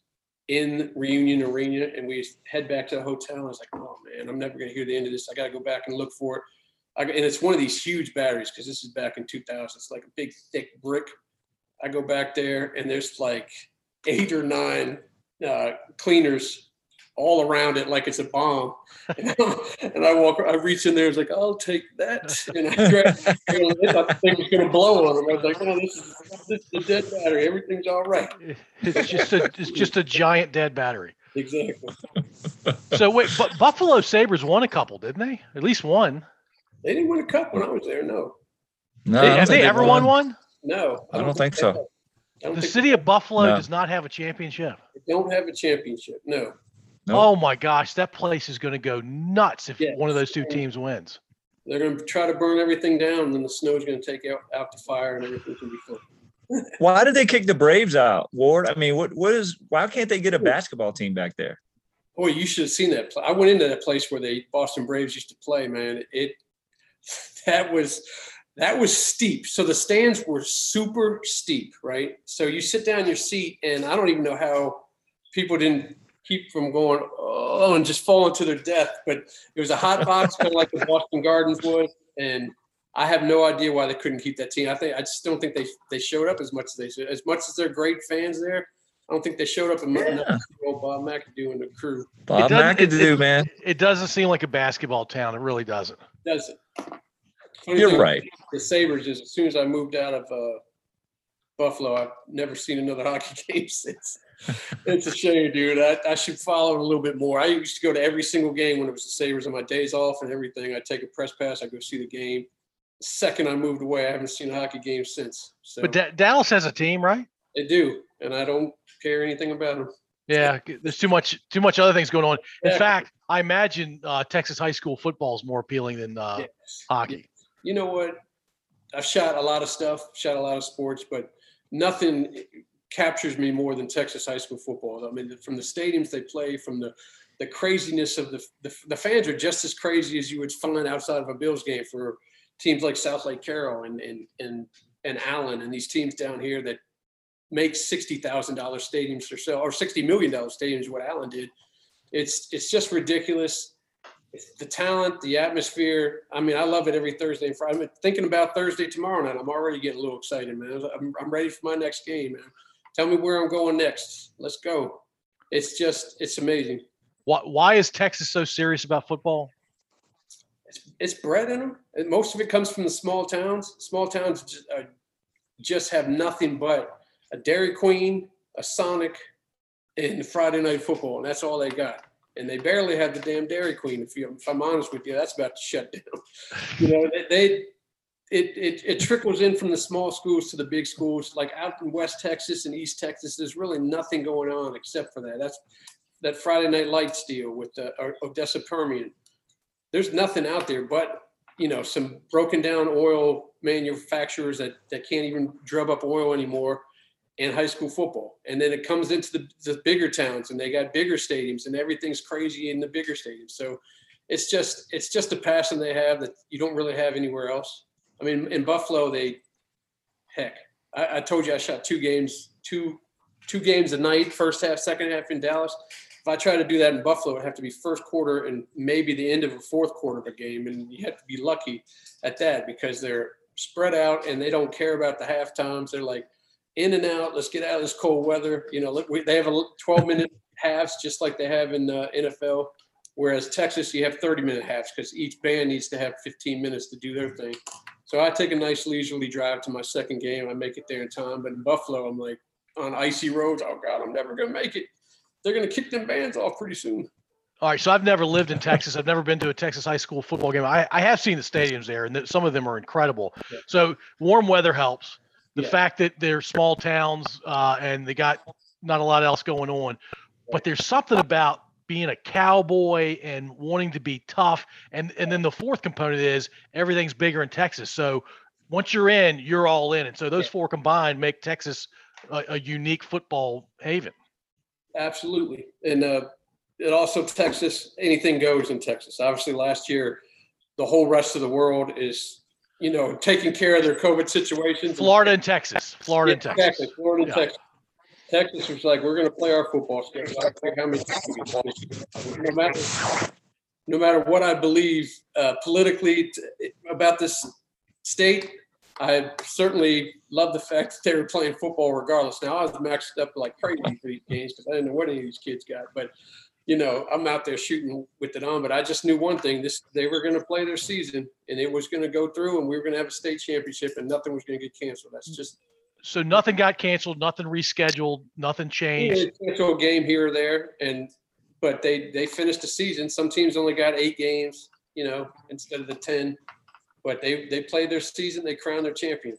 in Reunion Arena, and we head back to the hotel. I was like, "Oh man, I'm never going to hear the end of this. I got to go back and look for it." I, and it's one of these huge batteries because this is back in 2000. It's like a big, thick brick. I go back there, and there's like eight or nine uh, cleaners all around it like it's a bomb. And, and I walk, I reach in there, it's like, I'll take that. And I grab, I thought the thing was going to blow on him. I was like, no, this is, this is a dead battery. Everything's all right. it's just a it's just a giant dead battery. Exactly. So wait, but Buffalo Sabres won a couple, didn't they? At least one. They didn't win a cup when I was there. No, No, They- have think they ever won one? no. I don't think so. don't The think city of Buffalo No. does not have a championship. they don't have a championship. No. Nope. Oh my gosh, that place is going to go nuts if Yeah. one of those two teams wins. They're going to try to burn everything down, and then the snow's going to take out, out the fire, and everything's going to be fun. Why did they kick the Braves out, Ward? I mean, what what is why can't they get a basketball team back there? Boy, you should have seen that. I went into that place where the Boston Braves used to play. Man, it that was that was steep. So the stands were super steep, right? So you sit down in your seat, and I don't even know how people didn't keep from going oh and just falling to their death. But it was a hot box, kind of like the Boston Gardens was, and I have no idea why they couldn't keep that team. I think I just don't think they they showed up as much as they should. As much as they're great fans there, I don't think they showed up in my Yeah. old Bob McAdoo and the crew. Bob doesn't- it- McAdoo, it- man. It doesn't seem like a basketball town. It really doesn't. Does it? Funny You're thing right. The Sabres is as soon as I moved out of uh, Buffalo, I've never seen another hockey game since. it's a shame, dude. I, I should follow it a little bit more. I used to go to every single game when it was the Sabres on my days off and everything. I'd take a press pass, I'd go see the game. The second I moved away, I haven't seen a hockey game since. So But Da- Dallas has a team, right? they do, and I don't care anything about them. Yeah, there's too much too much other things going on. In Yeah. fact, I imagine uh, Texas high school football is more appealing than uh, Yes. hockey. you know what? I've shot a lot of stuff, shot a lot of sports, but nothing captures me more than Texas high school football. I mean, from the stadiums they play, from the the craziness of the, the the fans are just as crazy as you would find outside of a Bills game for teams like South Lake Carroll and and and and Allen and these teams down here that make sixty thousand dollar stadiums or so or sixty million dollar stadiums. What Allen did, it's it's just ridiculous the talent, the atmosphere. I mean, I love it every Thursday and Friday. I'm thinking about Thursday tomorrow night. I'm already getting a little excited, man. I'm, I'm ready for my next game, man. Tell me where I'm going next. Let's go. It's just, it's amazing. Why, why is Texas so serious about football? It's, it's bred in them. And most of it comes from the small towns. Small towns just, uh, just have nothing but a Dairy Queen, a Sonic, and Friday night football, and that's all they got. And they barely have the damn Dairy Queen. If, you, if I'm honest with you, that's about to shut down. you know, they, they it, it it trickles in from the small schools to the big schools. Like out in West Texas and East Texas, there's really nothing going on except for that. That's that Friday Night Lights deal with the uh, Odessa Permian. There's nothing out there but you know some broken down oil manufacturers that that can't even drub up oil anymore and high school football. And then it comes into the, the bigger towns and they got bigger stadiums and everything's crazy in the bigger stadiums. So it's just it's just a passion they have that you don't really have anywhere else. I mean, in Buffalo, they heck, I, I told you I shot two games, two two games a night, first half, second half in Dallas. If I try to do that in Buffalo, it'd have to be first quarter and maybe the end of a fourth quarter of a game, and you have to be lucky at that because they're spread out and they don't care about the half times. They're like in and out. Let's get out of this cold weather. You know, look, we, they have a 12 minute halves just like they have in uh, the NFL. Whereas Texas, you have 30 minute halves because each band needs to have 15 minutes to do their thing. So I take a nice leisurely drive to my second game. I make it there in time. But in Buffalo, I'm like on icy roads. Oh God, I'm never gonna make it. They're gonna kick them bands off pretty soon. All right, so I've never lived in Texas. I've never been to a Texas high school football game. I, I have seen the stadiums there, and th- some of them are incredible. Yeah. So warm weather helps. The Yeah. fact that they're small towns uh, and they got not a lot else going on, but there's something about being a cowboy and wanting to be tough. And and then the fourth component is everything's bigger in Texas. So once you're in, you're all in. And so those four combined make Texas a, a unique football haven. Absolutely. And uh, it also Texas, anything goes in Texas. Obviously, last year, the whole rest of the world is, you know, taking care of their COVID situations. Florida and Texas. Florida Yeah, and Texas. Exactly, Florida and Yeah. Texas. Texas was like, we're going to play our football schedule. I don't care how many times we get this. No matter, no matter what I believe uh, politically t- about this state, I certainly love the fact that they were playing football regardless. Now I was maxed up like crazy for these games because I didn't know what any of these kids got, but you know, I'm out there shooting with it on, but I just knew one thing: this they were going to play their season, and it was going to go through, and we were going to have a state championship, and nothing was going to get canceled. That's just So nothing got canceled, nothing rescheduled, nothing changed. Cancel a game here or there, and but they they finished the season. Some teams only got eight games, you know, instead of the ten. But they they played their season. They crowned their champion.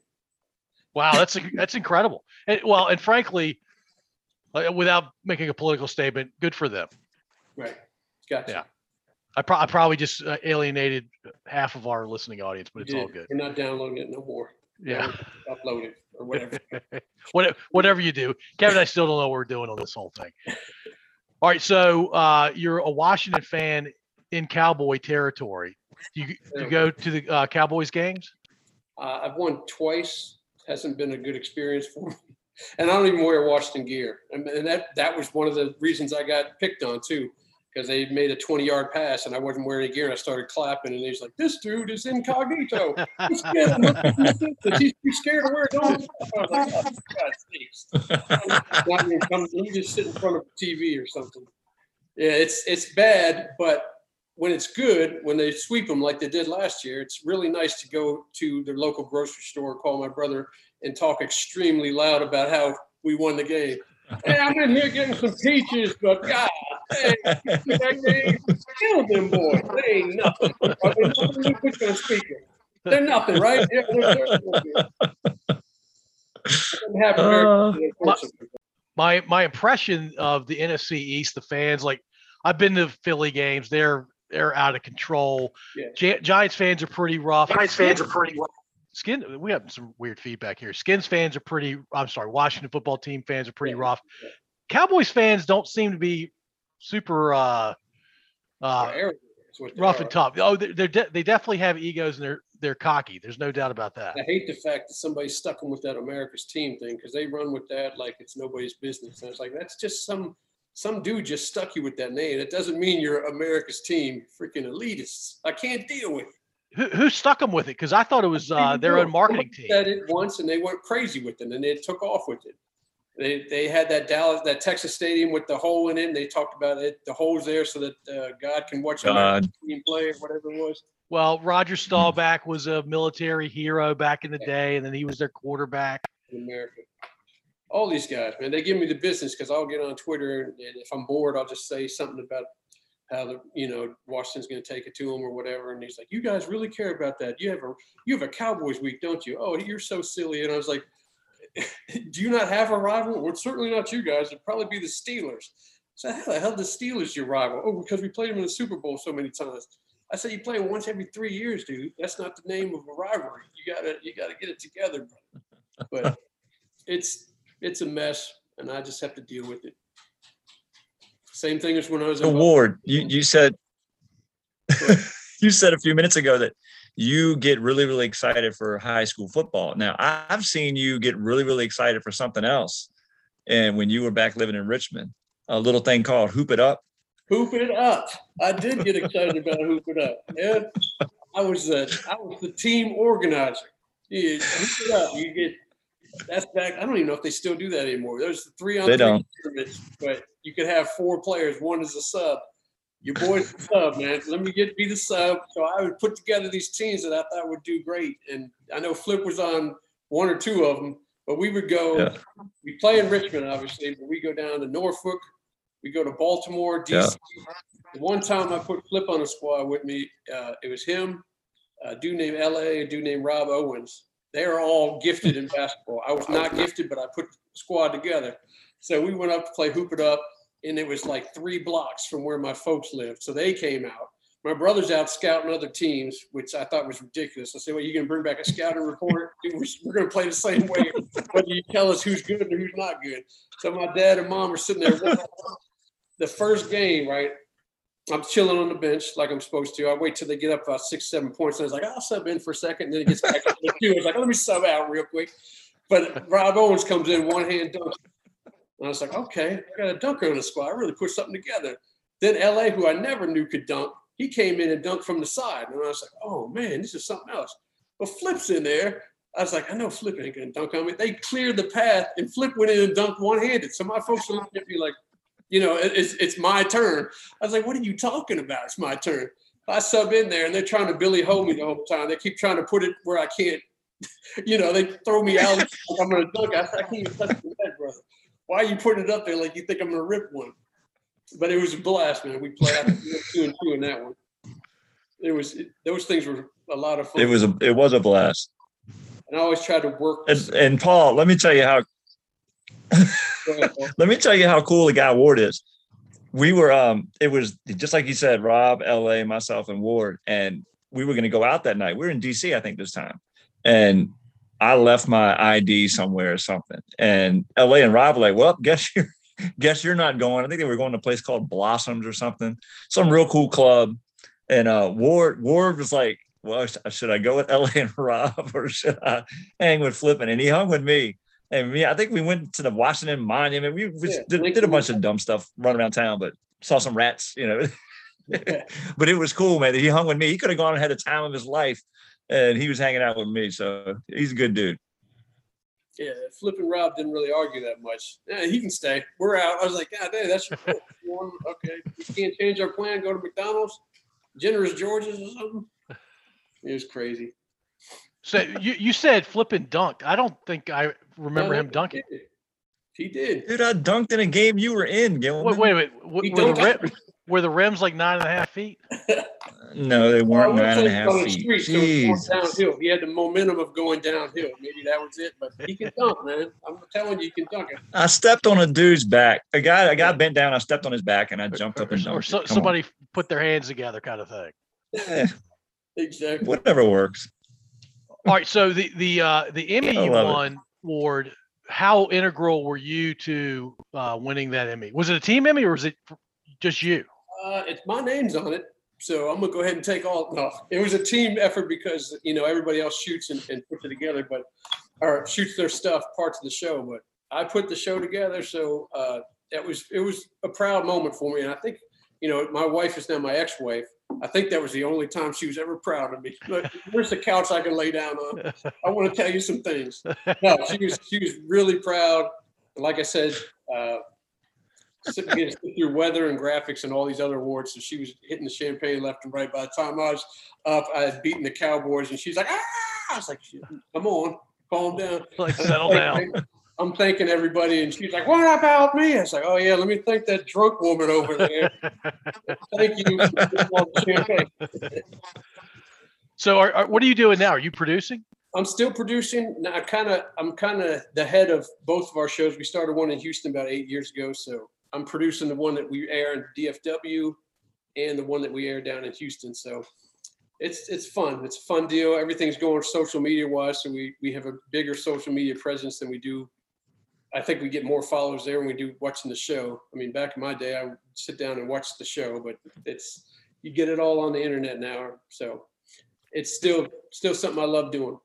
Wow, that's that's incredible. And well, and frankly, uh, without making a political statement, good for them. Right. Gotcha. Yeah. I, pro- I probably just uh, alienated half of our listening audience, but it's all good. We're not downloading it no more. Yeah. Upload it or whatever. Whatever, whatever you do, Kevin, I still don't know what we're doing on this whole thing. All right, so uh, you're a Washington fan in Cowboy territory. You you go to the uh, Cowboys games? Uh, I've won twice. Hasn't been a good experience for me. And I don't even wear Washington gear. And, and that that was one of the reasons I got picked on too, because they made a 20 yard pass and I wasn't wearing any gear and I started clapping and he's like, this dude is incognito. He's scared, he's too scared to wear his own stuff. I was like, oh, God sakes. Not even come- Let just sit in front of the TV or something. Yeah, it's it's bad, but when it's good, when they sweep them like they did last year, it's really nice to go to the local grocery store, call my brother, and talk extremely loud about how we won the game. Hey, I'm in here getting some peaches, but God, dang, that game killed them boys. They ain't nothing. Are they nothing? Let me put you on speaker. They're nothing, right? Yeah, they're, they're, Doesn't happen very Uh, often, unfortunately. my my impression of the NFC East, the fans, like I've been to Philly games, they're they're out of control. Yeah. Gi- Giants fans are pretty rough. Giants fans are pretty rough. Skin, we have some weird feedback here. Skins fans are pretty. I'm sorry, Washington football team fans are pretty Yeah, rough. yeah. Cowboys fans don't seem to be super uh, uh, They're arrogant, they rough and tough. Oh, they're, they're de- they definitely have egos and they're they're cocky. There's no doubt about that. I hate the fact that somebody stuck them with that America's team thing because they run with that like it's nobody's business. And it's like that's just some some dude just stuck you with that name. It doesn't mean you're America's team. Freaking elitists. I can't deal with it. Who, who stuck them with it? Because I thought it was uh, their own marketing team. Said it once and they went crazy with it and they took off with it. They they had that Dallas that Texas stadium with the hole in it. And they talked about it. The hole's there so that uh, God can watch America's God. team play or whatever it was. Well, Roger Staubach was a military hero back in the day, and then he was their quarterback. in America. All these guys, man, they give me the business because I'll get on Twitter and if I'm bored, I'll just say something about how the you know Washington's going to take it to them or whatever. And he's like, "You guys really care about that? You have a you have a Cowboys week, don't you? Oh, you're so silly." And I was like, "Do you not have a rival? Well, it's certainly not you guys. It'd probably be the Steelers." So how the hell the Steelers your rival? Oh, because we played them in the Super Bowl so many times. I said, "You play once every three years, dude. That's not the name of a rivalry. You gotta you gotta get it together, brother." But it's it's a mess, and I just have to deal with it. Same thing as when I was Award. You you said you said a few minutes ago that you get really really excited for high school football. Now I've seen you get really really excited for something else, and when you were back living in Richmond, a little thing called Hoop It Up. Hoop it up. I did get excited about hoop it up. Yeah, I was the I was the team organizer. Yeah, hoop it up. You get that's back. I don't even know if they still do that anymore. There's the three on They three don't. tournaments, but you could have four players. One is a sub. Your boy's the sub, man. Let me get be the sub. So I would put together these teams that I thought would do great. And I know Flip was on one or two of them, but we would go. Yeah. We play in Richmond, obviously, but we go down to Norfolk. We go to Baltimore, DC. Yeah. One time I put Flip on a squad with me, uh, it was him, a dude named LA, a dude named Rob Owens. They are all gifted in basketball. I was not gifted, but I put the squad together. So we went up to play Hoop It Up, and it was like three blocks from where my folks lived. So they came out. My brother's out scouting other teams, which I thought was ridiculous. I said, Well, you're to bring back a scouting report? We're, going to play the same way, whether you tell us who's good and who's not good. So my dad and mom are sitting there. the first game, right? I'm chilling on the bench like I'm supposed to. I wait till they get up about six, seven points. And I was like, I'll sub in for a second. And then it gets back to two. I was like, let me sub out real quick. But Rob Owens comes in, one hand dunk. And I was like, okay, I got a dunker on the squad. I really put something together. Then LA, who I never knew could dunk, he came in and dunked from the side. And I was like, oh man, this is something else. But Flip's in there. I was like, I know Flip ain't gonna dunk on me. They cleared the path and Flip went in and dunked one-handed. So my folks are looking at me like, you know, it's it's my turn. I was like, what are you talking about? It's my turn. I sub in there and they're trying to Billy Ho me the whole time. They keep trying to put it where I can't. You know, they throw me out. I'm gonna dunk. I, I can't even touch the net, brother. Why are you putting it up there like you think I'm gonna rip one? But it was a blast, man. We played two and two in that one. It was it, those things were a lot of fun. It was a it was a blast. and I always tried to work. And, and Paul, let me tell you how ahead, let me tell you how cool the guy Ward is. We were um it was just like you said, Rob, LA, myself, and Ward, and we were gonna go out that night. We were in DC, I think, this time. And I left my ID somewhere or something. And LA and Rob were like, well, guess you're guess you're not going. I think they were going to a place called Blossoms or something, some real cool club. And uh Ward Ward was like, Well, should I go with LA and Rob or should I hang with Flippin? And he hung with me. And me, I think we went to the Washington Monument. We, we Yeah, did, did a bunch of dumb stuff running around town, but saw some rats, you know. but it was cool, man. He hung with me. He could have gone and had the time of his life, and he was hanging out with me. So he's a good dude. Yeah, flipping Rob didn't really argue that much. Yeah, he can stay. We're out. I was like, God, damn, that's your okay. We can't change our plan. Go to McDonald's, Generous George's or something. It was crazy. So you, you said flipping dunk. I don't think I remember No, him dunking. He did. He did. Dude, I dunked in a game you were in, Gilman. Wait, wait, wait. Were, were the rim, were the rims like nine and a half feet? No, they weren't we nine and a played half on the feet. street, so Jeez. downhill. He had the momentum of going downhill. Maybe that was it, but he can dunk, man. I'm telling you, he can dunk it. I stepped on a dude's back. A guy, a guy bent down. I stepped on his back and I jumped up and dunked. or so, Come on. somebody put their hands together, kind of thing. Eh, Exactly. whatever works. All right. So the the uh, the Emmy I you love it. won, Ward. How integral were you to uh, winning that Emmy? Was it a team Emmy or was it just you? Uh, it's my name's on it, so I'm gonna go ahead and take all. No, it was a team effort because you know everybody else shoots and, and puts it together, but or shoots their stuff parts of the show. But I put the show together, so uh, that was it was a proud moment for me. And I think you know my wife is now my ex-wife. I think that was the only time she was ever proud of me. Look, where's the couch I can lay down on? I want to tell you some things. No, she was she was really proud. Like I said, uh, sit, sit through weather and graphics and all these other awards. So she was hitting the champagne left and right. By the time I was up, I had beaten the Cowboys, and she's like, "Ah!" I was like, "Come on, calm down." like settle down. I'm thanking everybody, and she's like, "What about me?" I was like, "Oh yeah, let me thank that drunk woman over there. Thank you." for this one champagne." So are, are, what are you doing now? Are you producing? I'm still producing. I kind of, I'm kind of the head of both of our shows. We started one in Houston about eight years ago, so I'm producing the one that we air in DFW and the one that we air down in Houston. So it's it's fun. It's a fun deal. Everything's going social media wise, so we we have a bigger social media presence than we do. I think we get more followers there when we do watching the show. I mean, back in my day, I would sit down and watch the show, but it's you get it all on the internet now. So it's still still something I love doing.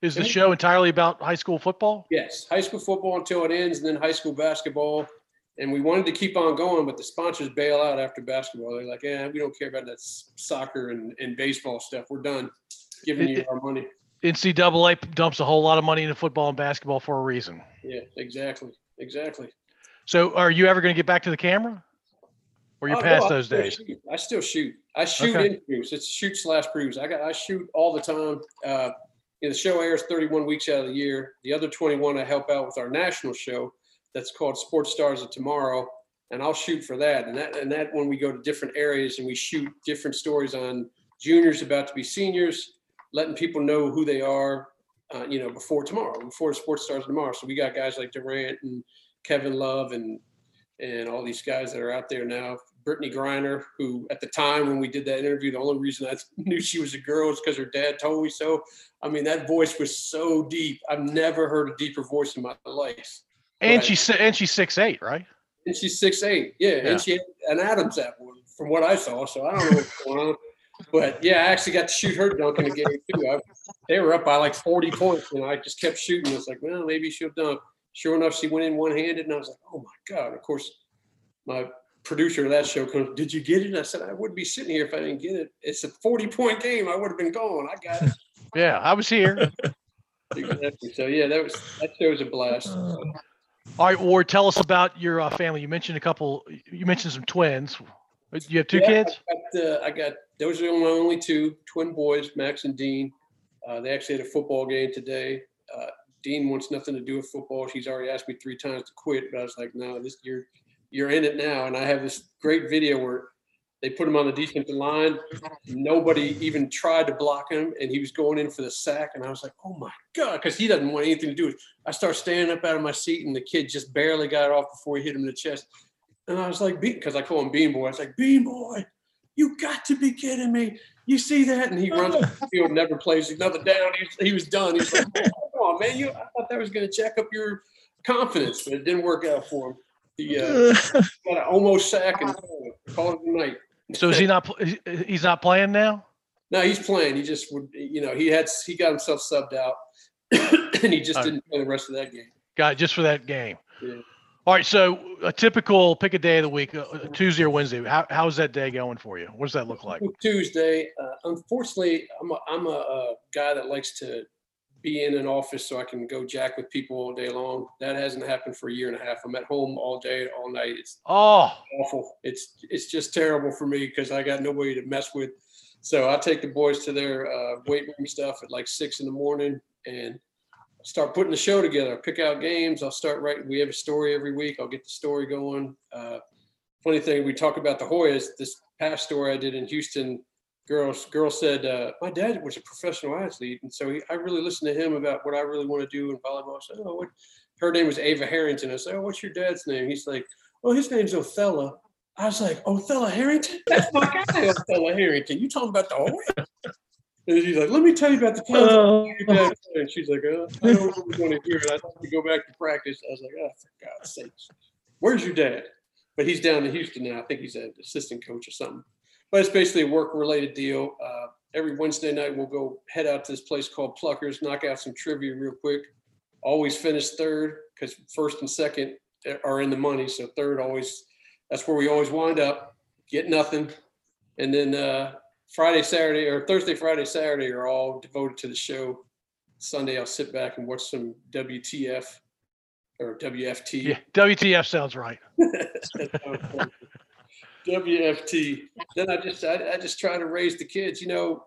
Is the show entirely about high school football? Yes, high school football until it ends, and then high school basketball. And we wanted to keep on going, but the sponsors bail out after basketball. They're like, "Yeah, we don't care about that soccer and, and baseball stuff. We're done giving you our money." NCAA dumps a whole lot of money into football and basketball for a reason. Yeah, exactly, exactly. So are you ever going to get back to the camera? Or you Oh, past I those days? shoot. I still shoot. I shoot Okay. produce. It's shoot slash produce. I got I shoot all the time. Uh, you know, the show airs 31 weeks out of the year. The other 21 I help out with our national show that's called Sports Stars of Tomorrow, and I'll shoot for that. And that and that when we go to different areas and we shoot different stories on juniors about to be seniors, letting people know who they are. Uh, you know, before tomorrow, before Sports Stars of Tomorrow. So we got guys like Durant and Kevin Love and and all these guys that are out there now. Brittney Griner, who at the time when we did that interview, the only reason I knew she was a girl is because her dad told me so. I mean, that voice was so deep. I've never heard a deeper voice in my life. And Right. she's and she's six eight, right? And she's six eight. Yeah, Yeah. and she had an Adams apple from what I saw. So I don't know what's going on. But yeah, I actually got to shoot her dunk in the game too. I, they were up by like 40 points, and I just kept shooting. It's like, well, maybe she'll dunk. Sure enough, she went in one handed, and I was like, oh my God. Of course, my producer of that show comes, Did you get it? And I said, I wouldn't be sitting here if I didn't get it. It's a 40 point game. I would have been gone. I got it. Yeah, I was here. exactly. So yeah, that was that show was a blast. Uh, Uh, All right, Ward, tell us about your uh, family. You mentioned a couple. You mentioned some twins. You have two Yeah, kids. I got, uh, I got those are my only two twin boys, Max and Dean. Uh, they actually had a football game today. Uh, Dean wants nothing to do with football. She's already asked me three times to quit, but I was like, no, this you're you're in it now. And I have this great video where they put him on the defensive line. Nobody even tried to block him, and he was going in for the sack. And I was like, oh my god, because he doesn't want anything to do with. It. I start standing up out of my seat, and the kid just barely got off before he hit him in the chest. And I was like, because I call him Bean Boy. I was like, Bean Boy, you got to be kidding me. You see that? And he runs the field, never plays another down. He was, he was done. He's like, oh, come on, man. You, I thought that was going to check up your confidence, but it didn't work out for him. He uh, got an almost sack and called it a night. So is he not? He's not playing now. No, he's playing. He just would, you know, he had he got himself subbed out, and he just Uh, didn't play the rest of that game. Got it, just for that game. Yeah. All right, so a typical pick a day of the week, uh, Tuesday or Wednesday. How, how's that day going for you? What does that look like? Tuesday. Uh, unfortunately, I'm a, I'm a, a guy that likes to be in an office so I can go jack with people all day long. That hasn't happened for a year and a half. I'm at home all day, all night. It's Oh, awful. It's it's just terrible for me because I got nobody to mess with. So I take the boys to their uh, weight room stuff at like six in the morning and start putting the show together. Pick out games. I'll start writing. We have a story every week. I'll get the story going. Uh, funny thing, we talk about the Hoyas. This past story I did in Houston, girls girl said uh, my dad was a professional athlete, and so he, I really listened to him about what I really want to do in volleyball. I said, oh, what? Her name was Ava Harrington. I said, oh, what's your dad's name? He's like, oh, his name's Othello. I was like, Othello Harrington? That's my guy, Othello Harrington. You talking about the Hoyas? And she's like, let me tell you about the time. Oh. your dad played." And she's like, uh, I don't really want to hear it. I'd like to go back to practice. I was like, oh, for God's sakes. Where's your dad? But he's down in Houston now. I think he's an assistant coach or something. But it's basically a work related deal. Uh, every Wednesday night, we'll go head out to this place called Pluckers, knock out some trivia real quick. Always finish third because first and second are in the money. So third always, that's where we always wind up, get nothing. And then uh, Friday, Saturday, or Thursday, Friday, Saturday are all devoted to the show. Sunday, I'll sit back and watch some WTF or WFT. yeah. WTF sounds right. WFT. Then I just I, I just try to raise the kids. You know,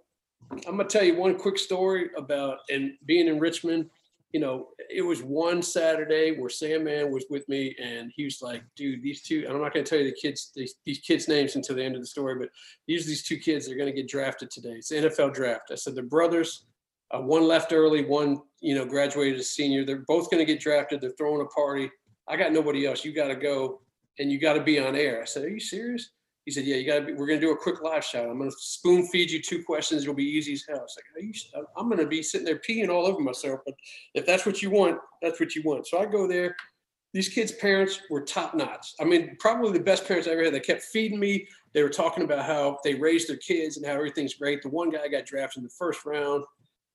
I'm gonna tell you one quick story about and being in Richmond. You know, it was one Saturday where Sandman was with me, and he was like, "Dude, these two." And I'm not gonna tell you the kids these, these kids' names until the end of the story, but these these two kids are gonna get drafted today. It's the NFL draft. I said they're brothers. Uh, one left early, one you know graduated as senior. They're both gonna get drafted. They're throwing a party. I got nobody else. You got to go and you got to be on air. I said, Are you serious? He said, Yeah, you got to be. We're going to do a quick live shot. I'm going to spoon feed you two questions. It'll be easy as hell. I was like, Are you, I'm going to be sitting there peeing all over myself. But if that's what you want, that's what you want. So I go there. These kids' parents were top notch. I mean, probably the best parents I ever had. They kept feeding me. They were talking about how they raised their kids and how everything's great. The one guy got drafted in the first round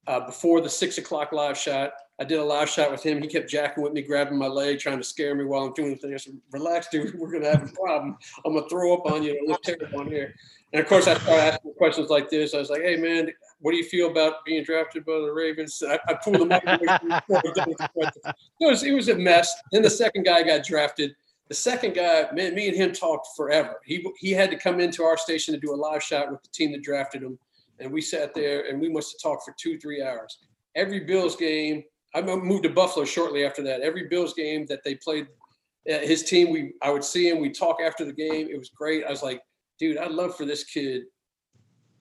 uh, before the six o'clock live shot. I did a live shot with him. He kept jacking with me, grabbing my leg, trying to scare me while I'm doing the thing. I said, "Relax, dude. We're gonna have a problem. I'm gonna throw up on you. It looks terrible on here." And of course, I started asking questions like this. I was like, "Hey, man, what do you feel about being drafted by the Ravens?" I, I pulled him up. it, was, it was a mess. Then the second guy got drafted. The second guy, man, me and him talked forever. He he had to come into our station to do a live shot with the team that drafted him, and we sat there and we must have talked for two, three hours. Every Bills game, I moved to Buffalo shortly after that. Every Bills game that they played, uh, his team, we I would see him. We talk after the game. It was great. I was like, dude, I'd love for this kid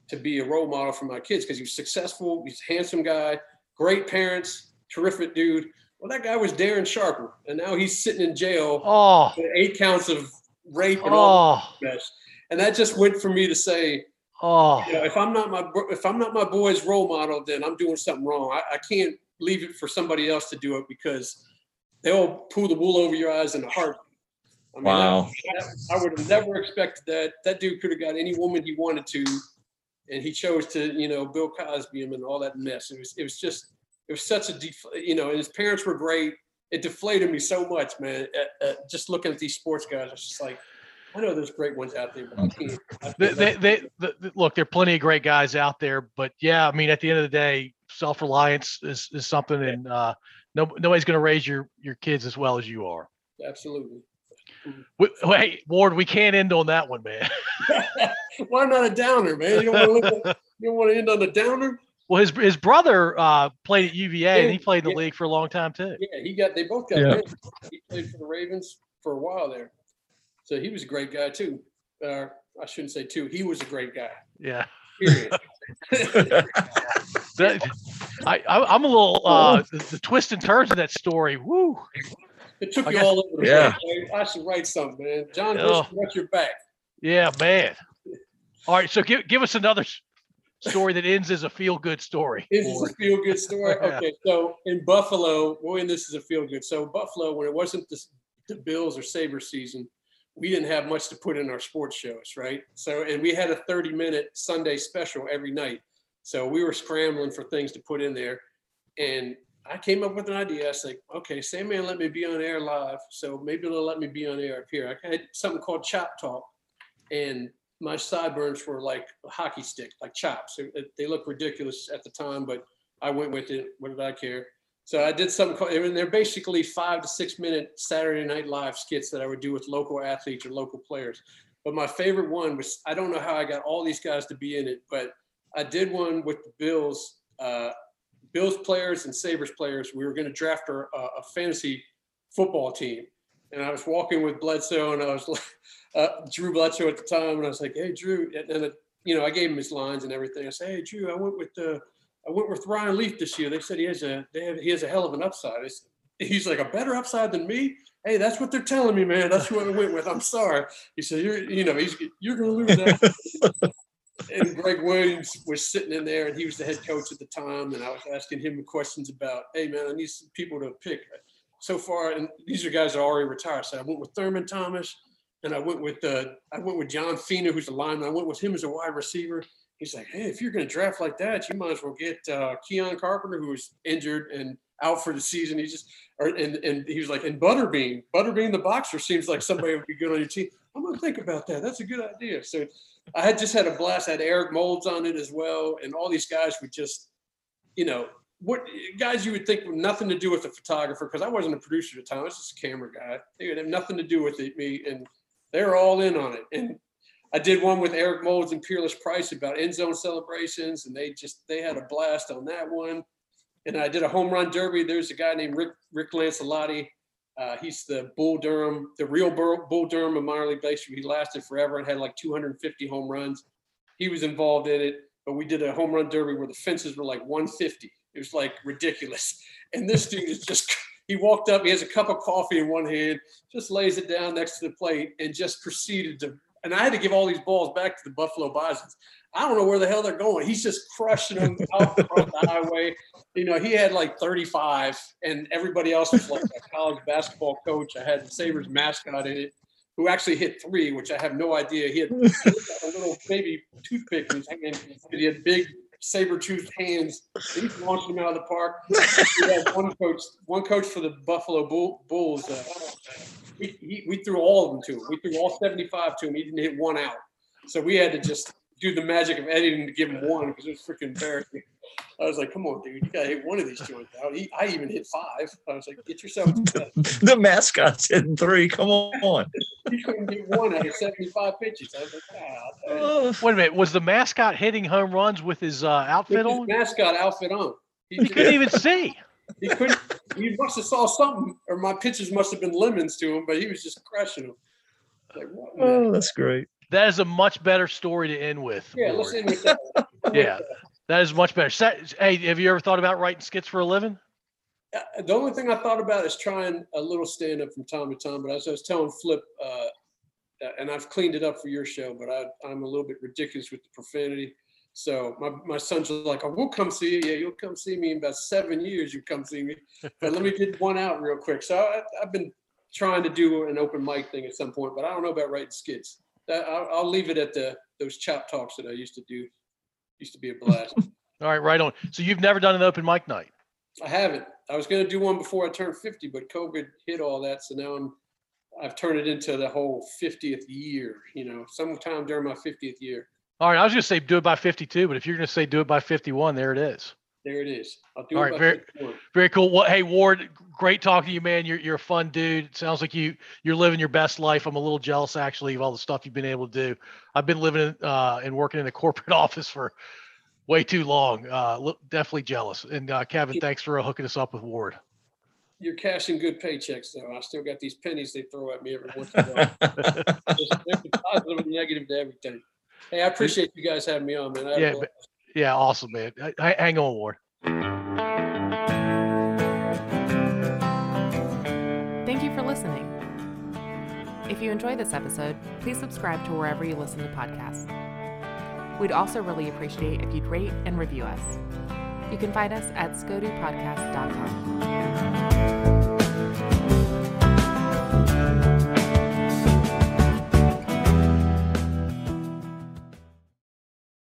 to be a role model for my kids because he was successful. He's a handsome guy, great parents, terrific dude. Well, that guy was Darren Sharper, and now he's sitting in jail Oh, for eight counts of rape and all oh, that. And that just went for me to say, oh. you know, if I'm not my if I'm not my boy's role model, then I'm doing something wrong. I, I can't leave it for somebody else to do it because they'll pull the wool over your eyes in a heartbeat. I mean, Wow. that- that- I would have never expected that. That dude could have got any woman he wanted to, and he chose to, you know, Bill Cosby him and all that mess. It was, it was just, it was such a, def- you know, and his parents were great. It deflated me so much, man. At, at just looking at these sports guys, I was just like, I know there's great ones out there, but I can't. I They, feel they, like- they, the- the- look, there are plenty of great guys out there, but yeah, I mean, at the end of the day, self-reliance is, is something, and uh, no, nobody's going to raise your your kids as well as you are. absolutely. We, wait, Ward, we can't end on that one, man. Why not a downer, man? You don't want to, you want to end on a downer. Well, his his brother uh, played at UVA, and he played in the yeah. league for a long time too. Yeah, he got. They both got. Yeah. He played for the Ravens for a while there, so he was a great guy too. Uh, I shouldn't say too. He was a great guy. Yeah, Period. That- I, I I'm a little uh, the, the twist and turns of that story. Woo. it took I you guess- all over the Yeah. place. I should write something, man. John, Oh. Bishop, watch your back. Yeah, man. All right, so give give us another story that ends as a feel good story. Is this a feel good story? Yeah. Okay, so in Buffalo, boy, and this is a feel good. So Buffalo, when it wasn't the, the Bills or Sabres season, we didn't have much to put in our sports shows, right? So, and we had a 30 minute Sunday special every night. So we were scrambling for things to put in there. And I came up with an idea. I said, okay, Sandman let me be on air live, so maybe they'll let me be on air up here. I had something called Chop Talk, and my sideburns were like a hockey stick, like chops. They, they look ridiculous at the time, but I went with it. What did I care? So I did something called, and they're basically five to six minute Saturday Night Live skits that I would do with local athletes or local players. But my favorite one was I don't know how I got all these guys to be in it, but I did one with the Bills, uh, Bills players and Sabres players. We were going to draft our, uh, a fantasy football team. And I was walking with Bledsoe and I was like, uh, Drew Bledsoe at the time. And I was like, hey, Drew. And then, you know, I gave him his lines and everything. I said, hey, Drew, I went with the, I went with Ryan Leaf this year. They said he has a, they have, he has a hell of an upside. Said, he's like a better upside than me. Hey, that's what they're telling me, man. That's what I went with. I'm sorry. He said, you're, you know, he's, you're going to lose that. and Gregg Williams was sitting in there, and he was the head coach at the time. And I was asking him questions about, hey man, I need some people to pick. So far, and these are guys that are already retired. So I went with Thurman Thomas, and I went with uh, I went with John Fina, who's a lineman. I went with him as a wide receiver. He's like, hey, if you're going to draft like that, you might as well get uh, Keion Carpenter, who was injured and out for the season. He just, or, and and he was like, and Butterbean, Butterbean the boxer seems like somebody would be good on your team. I'm going to think about that. That's a good idea. So I had just had a blast. I had Eric Moulds on it as well, and all these guys would just, you know, what guys you would think nothing to do with the photographer because I wasn't a producer at the time. I was just a camera guy. They would have nothing to do with it, me, and they're all in on it. And I did one with Eric Moulds and Peerless Price about end zone celebrations, and they just they had a blast on that one. And I did a home run derby. There's a guy named Rick Rick Lancellotti uh, he's the Bull Durham, the real Bull Durham of minor league baseball. He lasted forever and had like 250 home runs. He was involved in it, but we did a home run derby where the fences were like 150. It was like ridiculous. And this dude is just, he walked up, he has a cup of coffee in one hand, just lays it down next to the plate and just proceeded to, and I had to give all these balls back to the Buffalo Bisons. I don't know where the hell they're going. He's just crushing them out the highway. You know, he had like 35, and everybody else was like a college basketball coach. I had the Sabres mascot in it, who actually hit three, which I have no idea. He had a little baby toothpick in his hand, he had big saber-toothed hands. He launched him out of the park. We had one coach, one coach for the Buffalo Bull, Bulls. Uh, he, we threw all of them to him. We threw all 75 to him. He didn't hit one out. So we had to just do the magic of editing to give him one because it was freaking embarrassing. I was like, come on, dude, you gotta hit one of these joints out. He, I even hit five. I was like, get yourself. the mascot's hitting three. Come on. you couldn't get one out of 75 pitches. I was like, ah, Wait a minute. Was the mascot hitting home runs with his uh, outfit with on? His mascot outfit on. He, he couldn't even see. He couldn't. He must have saw something, or my pitches must have been lemons to him, but he was just crushing them. Like, oh, that's great. That is a much better story to end with. Yeah, let's end with that. yeah, that is much better. Hey, have you ever thought about writing skits for a living? Uh, the only thing I thought about is trying a little stand up from time to time. But as I was telling Flip, uh, and I've cleaned it up for your show, but I, I'm a little bit ridiculous with the profanity. So my, my son's like, oh, we'll come see you. Yeah, you'll come see me in about seven years. You come see me. But let me get one out real quick. So I, I've been trying to do an open mic thing at some point, but I don't know about writing skits. I'll, I'll leave it at the those chop talks that I used to do. Used to be a blast. All right, right on. So you've never done an open mic night? I haven't. I was going to do one before I turned 50, but COVID hit all that. So now I'm, I've turned it into the whole 50th year, you know, sometime during my 50th year. All right. I was going to say do it by 52, but if you're going to say do it by 51, there it is. There it is. I'll do All it right, very, very cool. Well, hey Ward, great talking to you, man. You're you're a fun dude. It sounds like you you're living your best life. I'm a little jealous actually of all the stuff you've been able to do. I've been living uh, and working in a corporate office for way too long. Uh, definitely jealous. And uh, Kevin, thanks for hooking us up with Ward. You're cashing good paychecks though. I still got these pennies they throw at me every once in a while. There's positive and negative to everything. Hey, I appreciate you guys having me on, man. Yeah, yeah, awesome, man. Hang on, Ward. Thank you for listening. If you enjoy this episode, please subscribe to wherever you listen to podcasts. We'd also really appreciate if you'd rate and review us. You can find us at scodupodcast.com.